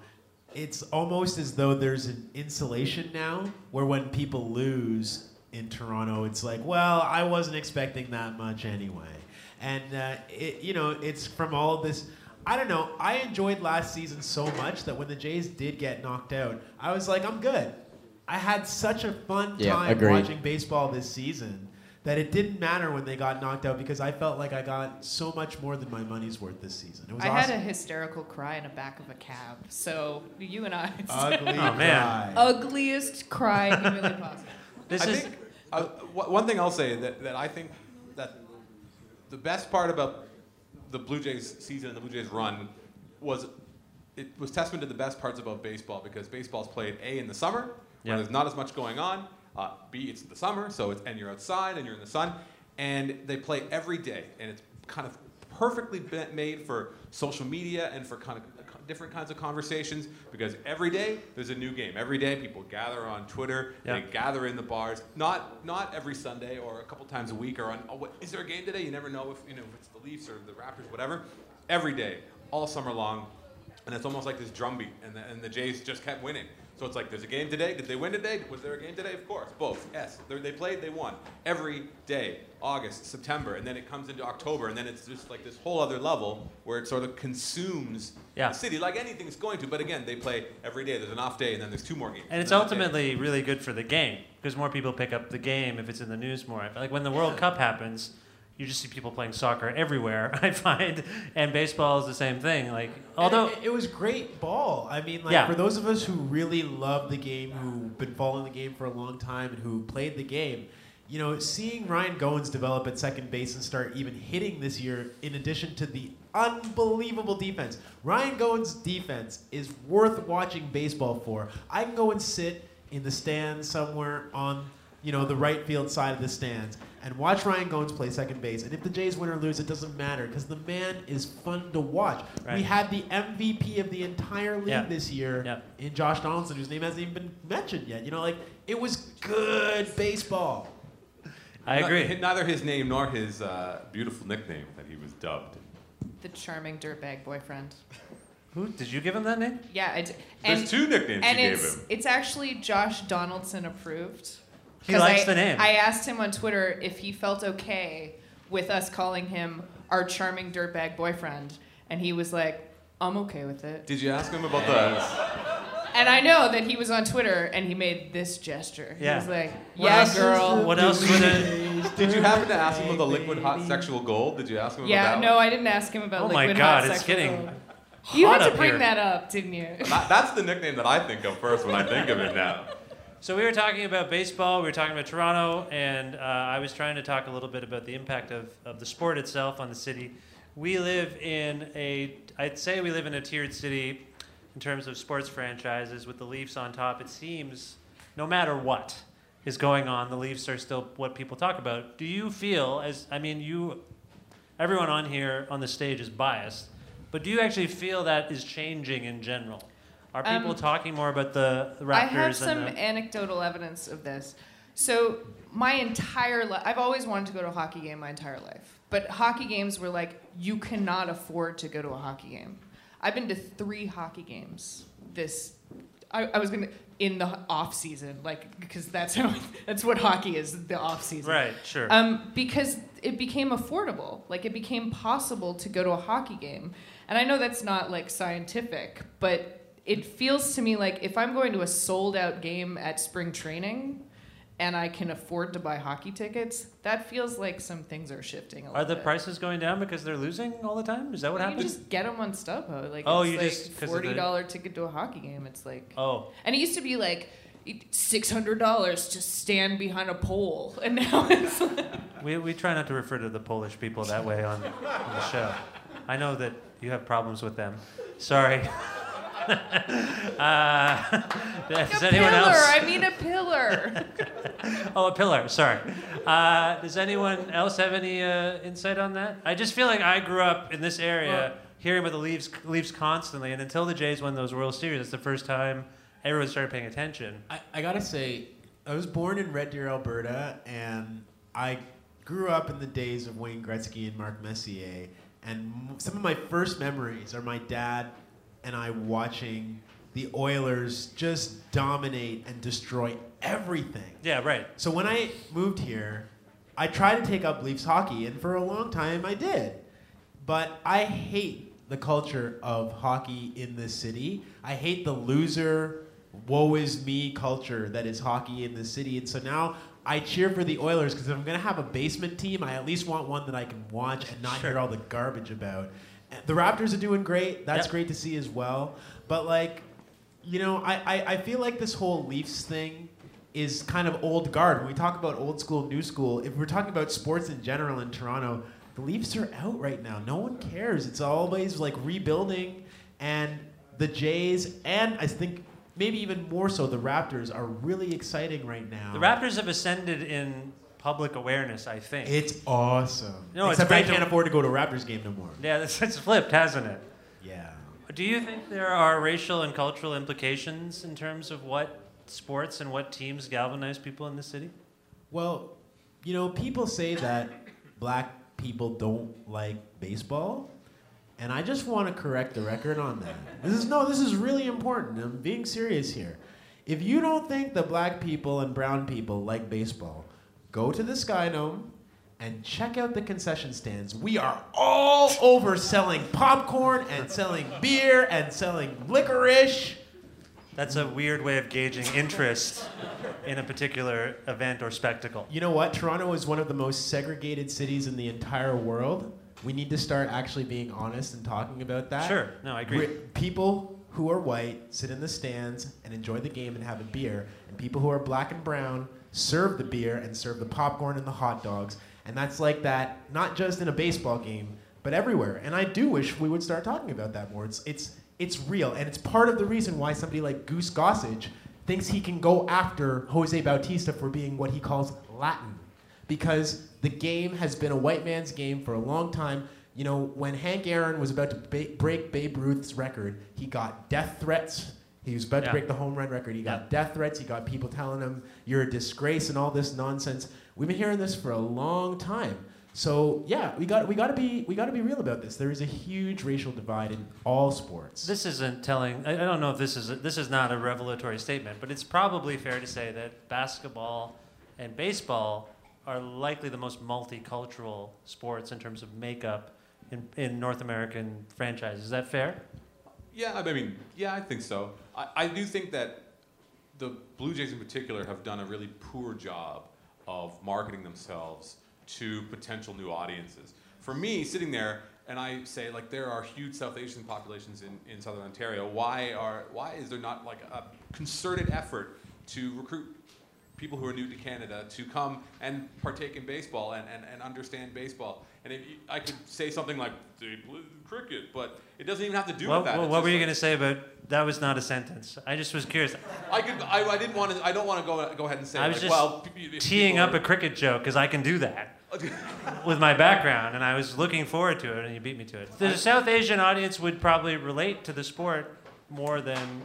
it's almost as though there's an insulation now where when people lose in Toronto, it's like, well, I wasn't expecting that much anyway. And, uh, it, you know, it's from all of this. I don't know. I enjoyed last season so much that when the Jays did get knocked out, I was like, I'm good. I had such a fun Yeah, time agreed. watching baseball this season that it didn't matter when they got knocked out because I felt like I got so much more than my money's worth this season. It was I awesome. had a hysterical cry in the back of a cab. So you and I. [LAUGHS] Ugly Oh, man. cry. Ugliest cry humanly possible. I think uh, wh- one thing I'll say that, that I think that the best part about the Blue Jays season and the Blue Jays run was it was testament to the best parts about baseball because baseball's played a in the summer Yeah. when there's not as much going on. Uh, B it's the summer, so it's and you're outside and you're in the sun, and they play every day, and it's kind of perfectly made for social media and for kind of different kinds of conversations because every day there's a new game. Every day people gather on Twitter, Yeah. they gather in the bars. Not not every Sunday or a couple times a week or on. Oh, what, is there a game today? You never know if you know if it's the Leafs or the Raptors, whatever. Every day, all summer long, and it's almost like this drumbeat. And the, and the Jays just kept winning. So it's like, there's a game today. Did they win today? Was there a game today? Of course, both. Yes, They're- they played. They won every day. August, September, and then it comes into October, and then it's just like this whole other level where it sort of consumes Yeah. the city, like anything's going to. But again, they play every day. There's an off day, and then there's two more games. And it's ultimately really good for the game because more people pick up the game if it's in the news more. Like when the World Cup happens, you just see people playing soccer everywhere. [LAUGHS] I find, and baseball is the same thing. Like although it, it was great ball. I mean, like Yeah. for those of us who really love the game, who've been following the game for a long time, and who played the game, you know, seeing Ryan Goins develop at second base and start even hitting this year, in addition to the unbelievable defense, Ryan Goins' defense is worth watching baseball for. I can go and sit in the stands somewhere on you know the right field side of the stands and watch Ryan Goins play second base. And if the Jays win or lose, it doesn't matter because the man is fun to watch. We had the MVP of the entire league Yeah. this year Yeah. in Josh Donaldson, whose name hasn't even been mentioned yet. You know, like it was good baseball. I agree. Not- Neither his name nor his uh, beautiful nickname that he was dubbed. The charming dirtbag boyfriend. Who did you give him that name? Yeah, I d- There's and, two nicknames and you gave him. It's actually Josh Donaldson approved. He 'Cause likes I, the name. I asked him on Twitter if he felt okay with us calling him our charming dirtbag boyfriend, and he was like, "I'm okay with it." Did you ask him about the? And I know that he was on Twitter and he made this gesture. Yeah. He was like, What "Yeah, else girl." What else would it- Did you happen to ask him about the liquid hot sexual gold? Did you ask him Yeah, about that? Yeah, no, I didn't ask him about Oh my liquid God, hot it's sexual getting gold. You had to bring here. that up, didn't you? That- that's the nickname that I think of first when I think of it now. So we were talking about baseball. We were talking about Toronto, and uh, I was trying to talk a little bit about the impact of, of the sport itself on the city. We live in a, I'd say we live in a tiered city in terms of sports franchises. With the Leafs on top, it seems no matter what is going on, the Leafs are still what people talk about. Do you feel as I mean you, everyone on here on the stage is biased, but do you actually feel that is changing in general? Are people Um, talking more about the Raptors? I have and some the- anecdotal evidence of this. So my entire life, I've always wanted to go to a hockey game my entire life. But hockey games were like, you cannot afford to go to a hockey game. I've been to three hockey games this, I, I was gonna, in the off season, like, because that's [LAUGHS] how, that's what hockey is, the off season. Right, sure. Um, because it became affordable. Like it became possible to go to a hockey game. And I know that's not like scientific, but it feels to me like if I'm going to a sold out game at spring training and I can afford to buy hockey tickets, that feels like some things are shifting a Are the bit. prices going down because they're losing all the time? Is that what you happens? just get them on StubHub. Like Oh, it's you like just- forty the- ticket to a hockey game. It's like Oh. and it used to be like six hundred dollars to stand behind a pole, [LAUGHS] and now it's like, [LAUGHS] We, we try not to refer to the Polish people that way on, on the show. I know that you have problems with them. Sorry. [LAUGHS] [LAUGHS] uh, does a anyone pillar. else? I mean a pillar. [LAUGHS] Oh, a pillar. Sorry. Uh, does anyone else have any uh, insight on that? I just feel like I grew up in this area, Well- hearing about the Leafs, Leafs constantly, and until the Jays won those World Series, it's the first time everyone started paying attention. I, I gotta say, I was born in Red Deer, Alberta, and I grew up in the days of Wayne Gretzky and Mark Messier. And some of my first memories are my dad and I watching the Oilers just dominate and destroy everything. Yeah, right. So when I moved here, I tried to take up Leafs hockey, and for a long time I did. But I hate the culture of hockey in this city. I hate the loser, woe is me culture that is hockey in this city. And so now I cheer for the Oilers because if I'm going to have a basement team, I at least want one that I can watch and not hear all the garbage about. The Raptors are doing great. That's Yep. great to see as well. But like, you know, I, I, I feel like this whole Leafs thing is kind of old guard. When we talk about old school, new school, if we're talking about sports in general in Toronto, the Leafs are out right now. No one cares. It's always like rebuilding, and the Jays, and I think maybe even more so, the Raptors are really exciting right now. The Raptors have ascended in public awareness, I think. It's awesome. No, it's Except I great can't afford to go to a Raptors game no more. Yeah, it's, it's flipped, hasn't it? Yeah. Do you think there are racial and cultural implications in terms of what sports and what teams galvanize people in the city? Well, you know, people say that black people don't like baseball, and I just want to correct the record on that. This is no, this is really important. I'm being serious here. If you don't think the black people and brown people like baseball, go to the Sky Dome and check out the concession stands. We are all over selling popcorn and selling beer and selling licorice. That's a weird way of gauging interest in a particular event or spectacle. You know what? Toronto is one of the most segregated cities in the entire world. We need to start actually being honest and talking about that. Sure. No, I agree. People who are white sit in the stands and enjoy the game and have a beer, and people who are black and brown serve the beer and serve the popcorn and the hot dogs. And that's like that, not just in a baseball game, but everywhere. And I do wish we would start talking about that more. It's it's it's real, and it's part of the reason why somebody like Goose Gossage thinks he can go after Jose Bautista for being what he calls Latin because the game has been a white man's game for a long time. You know, when Hank Aaron was about to ba- break Babe Ruth's record, he got death threats. He was about Yeah. to break the home run record. He got death threats. He got people telling him, you're a disgrace and all this nonsense. We've been hearing this for a long time. So yeah, we got we got to be we got to be real about this. There is a huge racial divide in all sports. This isn't telling. I, I don't know if this is a, this is not a revelatory statement, but it's probably fair to say that basketball and baseball are likely the most multicultural sports in terms of makeup in, in North American franchises. Is that fair? Yeah, I mean, yeah, I think so. I, I do think that the Blue Jays in particular have done a really poor job of marketing themselves to potential new audiences. For me, sitting there, and I say like there are huge South Asian populations in, in Southern Ontario. Why are why is there not like a concerted effort to recruit people who are new to Canada to come and partake in baseball and, and, and understand baseball? And if you, I could say something like cricket, but it doesn't even have to do What, with that. what, It's what were you like- going to say about that? Was not a sentence. I just was curious. I could. I, I didn't want to. I don't want to go go ahead and say. I was like, just well, p- p- teeing people up a cricket joke because I can do that [LAUGHS] with my background, and I was looking forward to it, and you beat me to it. The South Asian audience would probably relate to the sport more than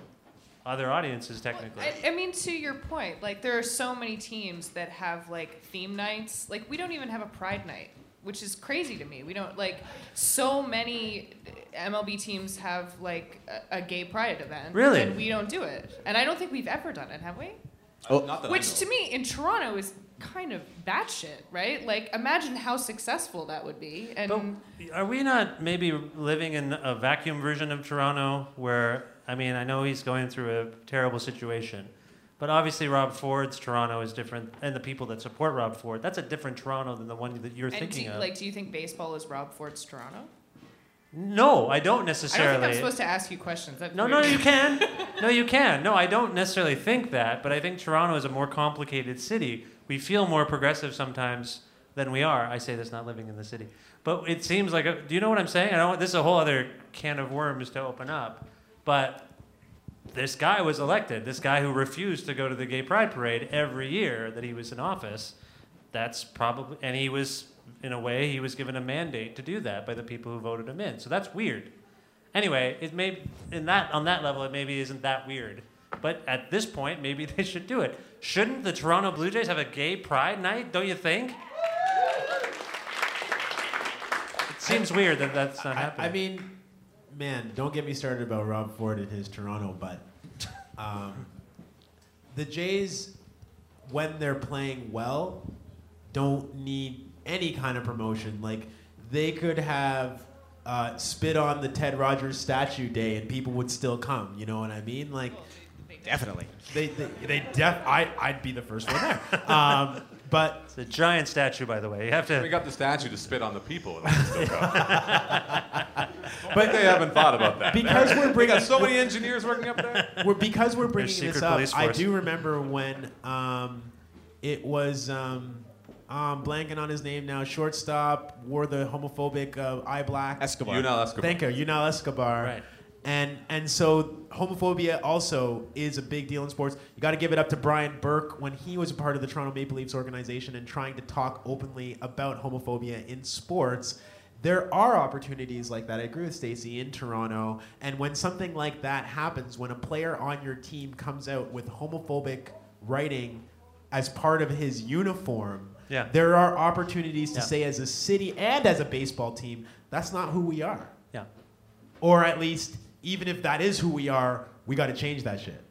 other audiences, technically. I, I mean, to your point, like there are so many teams that have like theme nights. Like we don't even have a Pride night, which is crazy to me. We don't like so many MLB teams have like a, a gay Pride event. Really? And we don't do it. And I don't think we've ever done it, have we? Uh, oh, not that I Which know to me in Toronto is kind of batshit, right? Like imagine how successful that would be. And Are we not maybe living in a vacuum version of Toronto where, I mean, I know he's going through a terrible situation, but obviously Rob Ford's Toronto is different, and the people that support Rob Ford, that's a different Toronto than the one that you're and thinking do, of. like, do you think baseball is Rob Ford's Toronto? no, I don't necessarily. I don't I'm supposed to ask you questions. That's No, weird. no, you can. [LAUGHS] No, you can. No, I don't necessarily think that, but I think Toronto is a more complicated city. We feel more progressive sometimes than we are. I say this not living in the city, but it seems like. A, do you know what I'm saying? I don't. This is a whole other can of worms to open up, but this guy was elected. This guy who refused to go to the gay pride parade every year that he was in office. That's probably, and he was, in a way, he was given a mandate to do that by the people who voted him in. So that's weird. Anyway, it may in that on that level it maybe isn't that weird. But at this point, maybe [LAUGHS] they should do it. Shouldn't the Toronto Blue Jays have a gay pride night? Don't you think? It seems weird that that's not happening. I mean, man, don't get me started about Rob Ford and his Toronto, but Um, the Jays, when they're playing well, don't need any kind of promotion. Like they could have uh, spit on the Ted Rogers statue day and people would still come. You know what I mean? Like definitely. They they, they def. I I'd be the first one there. Um, but It's a giant statue, by the way. You have to. Bring up the statue to spit on the people. [LAUGHS] And they can still go. but they haven't thought about that. Because we're We bringing got so many engineers working up there. [LAUGHS] we're because we're bringing this up. I do remember when um, it was um, um, blanking on his name now. Shortstop wore the homophobic uh, eye black. Escobar. Yunel Escobar. Thank you, Yunel Escobar. Right. And and so homophobia also is a big deal in sports. You got to give it up to Brian Burke when he was a part of the Toronto Maple Leafs organization and trying to talk openly about homophobia in sports. There are opportunities like that. I agree with Stacey in Toronto. And when something like that happens, when a player on your team comes out with homophobic writing as part of his uniform, Yeah. there are opportunities to Yeah. say as a city and as a baseball team, that's not who we are. Yeah. Or at least, even if that is who we are, we got to change that shit.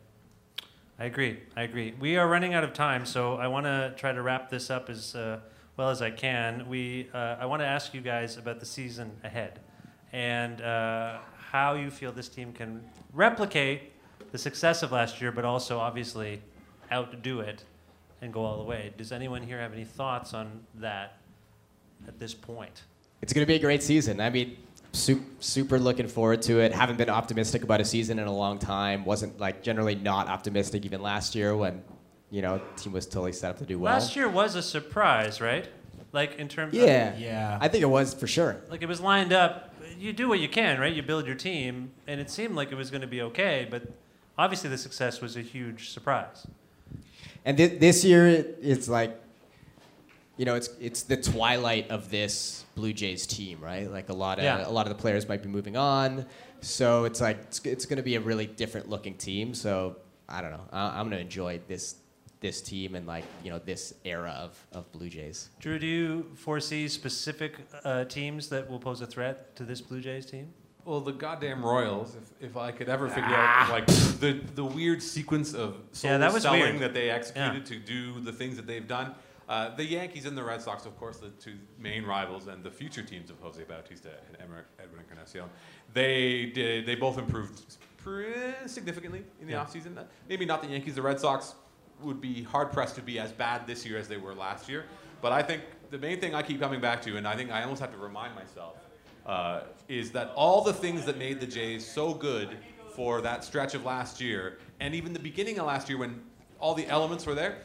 I agree. I agree. We are running out of time, so I want to try to wrap this up as uh, well as I can. We, uh, I want to ask you guys about the season ahead and uh, how you feel this team can replicate the success of last year, but also obviously outdo it and go all the way. Does anyone here have any thoughts on that at this point? It's going to be a great season. I mean, super, super looking forward to it. Haven't been optimistic about a season in a long time. Wasn't like generally not optimistic even last year when, you know, team was totally set up to do well. Last year was a surprise, right? Like in terms yeah, of Yeah. I think it was for sure. like it was lined up. You do what you can, right? You build your team, and it seemed like it was going to be okay. But obviously, the success was a huge surprise. And thi- this year, it- it's like, you know, it's it's the twilight of this Blue Jays team, right? Like a lot of Yeah. a lot of the players might be moving on, so it's like it's, it's going to be a really different looking team. So I don't know. I, I'm going to enjoy this this team and like you know this era of, of Blue Jays. Drew, do you foresee specific uh, teams that will pose a threat to this Blue Jays team? Well, the goddamn Royals. If, if I could ever figure Ah. out like the the weird sequence of soul Yeah, that was selling weird. that they executed to do the things that they've done. Uh, the Yankees and the Red Sox, of course, the two main rivals and the future teams of Jose Bautista and Emer- Edwin Encarnacion. They did. They both improved pretty significantly in the Yeah. offseason. Maybe not the Yankees. The Red Sox would be hard pressed to be as bad this year as they were last year. But I think the main thing I keep coming back to, and I think I almost have to remind myself, uh, is that all the things that made the Jays so good for that stretch of last year, and even the beginning of last year when all the elements were there,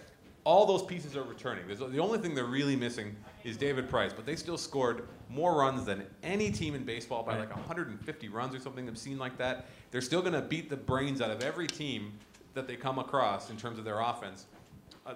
all those pieces are returning. There's, the only thing they're really missing is David Price, but they still scored more runs than any team in baseball by like 150 runs or something obscene like that. They're still going to beat the brains out of every team that they come across in terms of their offense. Uh,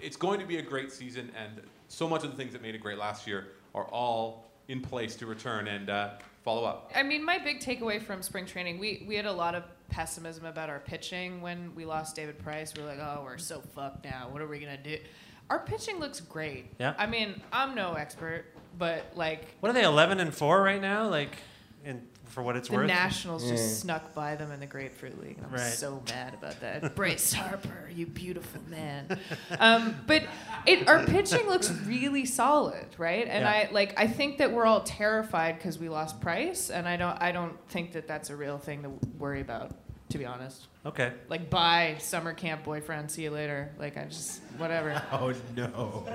it's going to be a great season, and so much of the things that made it great last year are all in place to return and uh, follow up. I mean, my big takeaway from spring training, we, we had a lot of pessimism about our pitching when we lost David Price. We were like, oh, we're so fucked now. What are we going to do? Our pitching looks great. Yeah. I mean, I'm no expert, but like What are they, 11 and 4 right now? Like, in, for what it's the worth? Nationals just snuck by them in the Grapefruit League. And I'm Right. so mad about that. [LAUGHS] Bryce Harper, you beautiful man. Um, but it, our pitching looks really solid, right? And Yeah. I like I think that we're all terrified because we lost Price, and I don't I don't think that that's a real thing to worry about, to be honest. Okay. Like bye summer camp boyfriend, see you later. Like I just whatever. [LAUGHS] Oh no.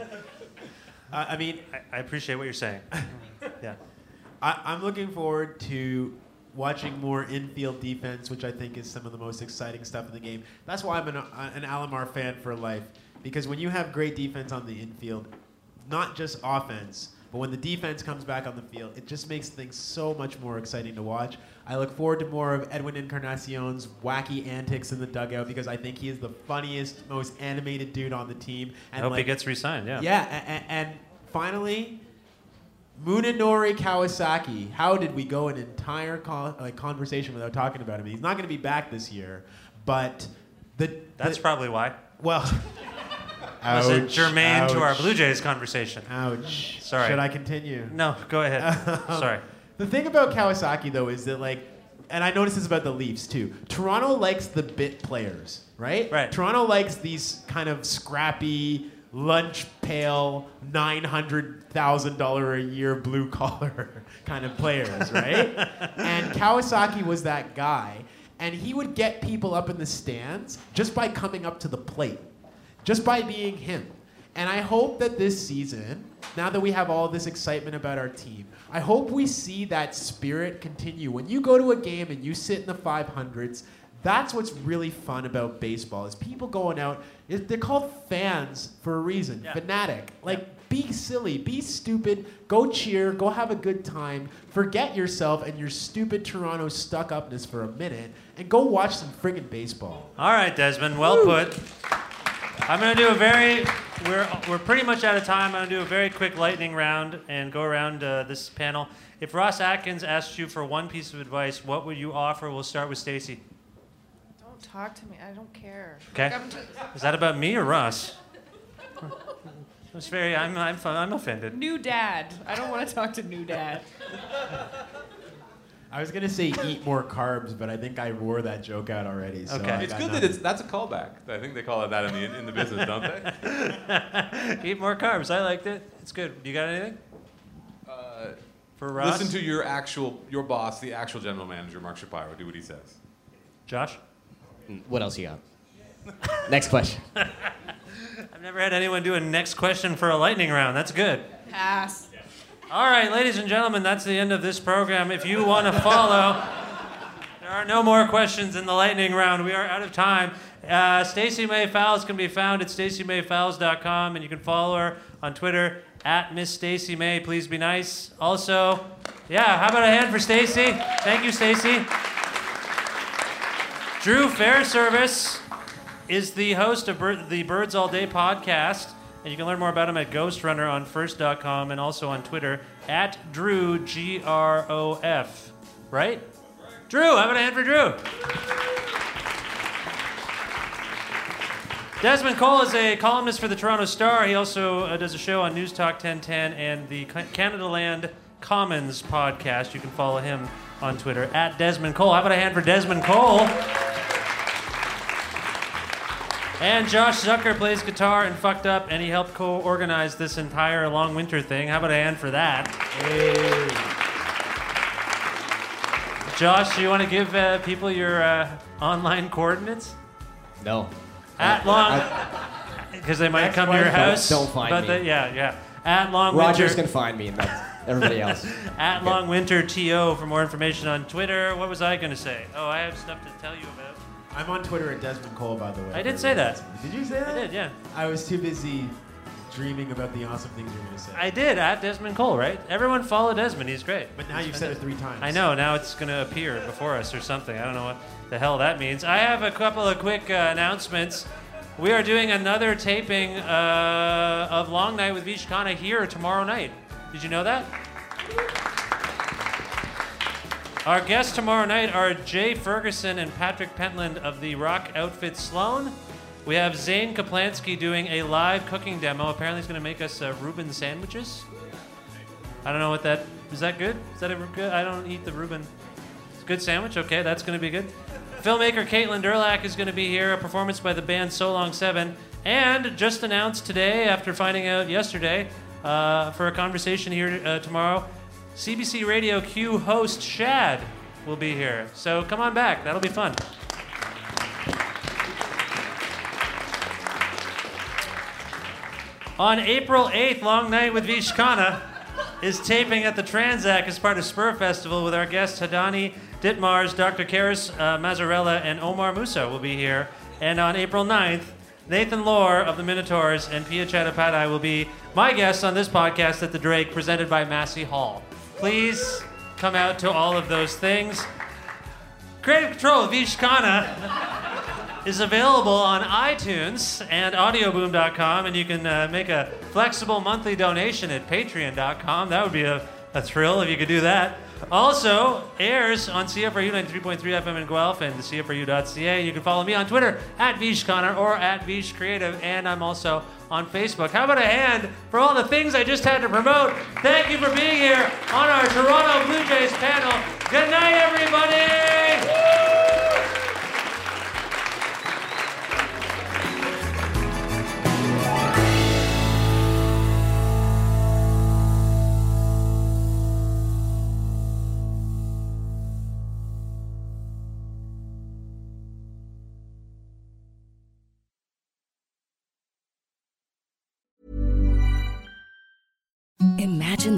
Uh, I mean, I, I appreciate what you're saying. [LAUGHS] yeah. I, I'm looking forward to watching more infield defense, which I think is some of the most exciting stuff in the game. That's why I'm an, uh, an Alomar fan for life. Because when you have great defense on the infield, not just offense, but when the defense comes back on the field, it just makes things so much more exciting to watch. I look forward to more of Edwin Encarnacion's wacky antics in the dugout because I think he is the funniest, most animated dude on the team. I hope he gets re-signed, yeah. Yeah, and, and finally, Munenori Kawasaki. How did we go an entire con- like conversation without talking about him? He's not going to be back this year, but the That's the, probably why. well. [LAUGHS] Was it Ouch, germane to our ouch, Blue Jays conversation? Ouch. Sorry. Should I continue? No, go ahead. [LAUGHS] Sorry. The thing about Kawasaki though is that like and I noticed this about the Leafs too. Toronto likes the bit players, right? Right. Toronto likes these kind of scrappy, lunch pail, nine hundred thousand dollar a year blue collar [LAUGHS] kind of players, right? [LAUGHS] and Kawasaki was that guy, and he would get people up in the stands just by coming up to the plate, just by being him. And I hope that this season, now that we have all this excitement about our team, I hope we see that spirit continue. When you go to a game and you sit in the 500s, that's what's really fun about baseball is people going out. They're called fans for a reason. Fanatic. Like, be silly, be stupid, go cheer, go have a good time, forget yourself and your stupid Toronto stuck upness for a minute, and go watch some friggin' baseball. All right, Desmond. Well put. I'm going to do a very. We're we're pretty much out of time. I'm going to do a very quick lightning round and go around uh, this panel. If Ross Atkins asked you for one piece of advice, what would you offer? We'll start with Stacey. Don't talk to me. I don't care. Okay. Like, I'm just- Is that about me or Ross? It's very. I'm I'm I'm offended. new dad. I don't want to talk to new dad. I was gonna say eat more carbs, but I think I wore that joke out already. So I It's got good that it's that's a callback. I think they call it that in the in the business, don't they? [LAUGHS] Eat more carbs. I liked it. It's good. You got anything? Uh, For Ross? Listen to your actual your boss, the actual general manager, Mark Shapiro. Do what he says. Josh. What else you got? [LAUGHS] Next question. [LAUGHS] I've never had anyone do a next question for a lightning round. That's good. Pass. All right, ladies and gentlemen, that's the end of this program. If you want to follow, there are no more questions in the lightning round. We are out of time. Uh, Stacey May Fowles can be found at staceymayfowles.com, and you can follow her on Twitter at Miss Stacey May. Please be nice. Also, yeah, how about a hand for Stacey? Thank you, Stacey. Drew Fairservice is the host of Bir- the Birds All Day podcast, and you can learn more about him at Ghostrunner on First.com and also on Twitter at Drew G R O F. Right? Drew, about a hand for Drew? Desmond Cole is a columnist for the Toronto Star. He also uh, does a show on News Talk 1010 and the Ca- Canadaland Commons podcast. You can follow him on Twitter at Desmond Cole. How about a hand for Desmond Cole? And Josh Zucker plays guitar and fucked up, and he helped co-organize this entire long winter thing. How about a hand for that? Hey. Josh, do you want to give uh, people your uh, online coordinates? No. At long, because [LAUGHS] they might come to your house. Don't find but me. the- yeah, yeah. At long winter. Rogers winter. can find me, everybody else. [LAUGHS] At Long Winter TO for more information on Twitter. What was I going to say? Oh, I have stuff to tell you about. I'm on Twitter at Desmond Cole, by the way. I did say that. Did you say that? I did, yeah. I was too busy dreaming about the awesome things you're gonna say. I did at Desmond Cole, right? Everyone follow Desmond. He's great. But now He's you've said it three times. I know. Now it's going to appear before us or something. I don't know what the hell that means. I have a couple of quick uh, announcements. We are doing another taping uh, of Long Night with Vish Khanna here tomorrow night. Did you know that? Our guests tomorrow night are Jay Ferguson and Patrick Pentland of the rock outfit Sloan. We have Zane Caplansky doing a live cooking demo. Apparently, he's going to make us uh, Reuben sandwiches. I don't know what that is. That good? Is that ever good? I don't eat the Reuben. It's a good sandwich. Okay, that's going to be good. Filmmaker Caitlin Durlack is going to be here. A performance by the band So Long Seven, and just announced today, after finding out yesterday, uh, for a conversation here uh, tomorrow, CBC Radio Q host Shad will be here. So come on back. That'll be fun. On April 8th, Long Night with Vish Khanna is taping at the Tranzac as part of Spur Festival with our guests Hadani Ditmars, Dr. Karis uh, Mazzarella, and Omar Musa will be here. And on April 9th, Nathan Lawr of the Minotaurs and Pia Chattopadhyay will be my guests on this podcast at the Drake, presented by Massey Hall. Please come out to all of those things. Kreative Kontrol of Vish Khanna is available on iTunes and audioboom.com, and you can uh, make a flexible monthly donation at patreon.com. That would be a, a thrill if you could do that. Also, airs on CFRU 93.3 FM in Guelph and the CFRU.ca. You can follow me on Twitter at VishKhanna or at Vish Creative, and I'm also on Facebook. How about a hand for all the things I just had to promote? Thank you for being here on our Toronto Blue Jays panel. Good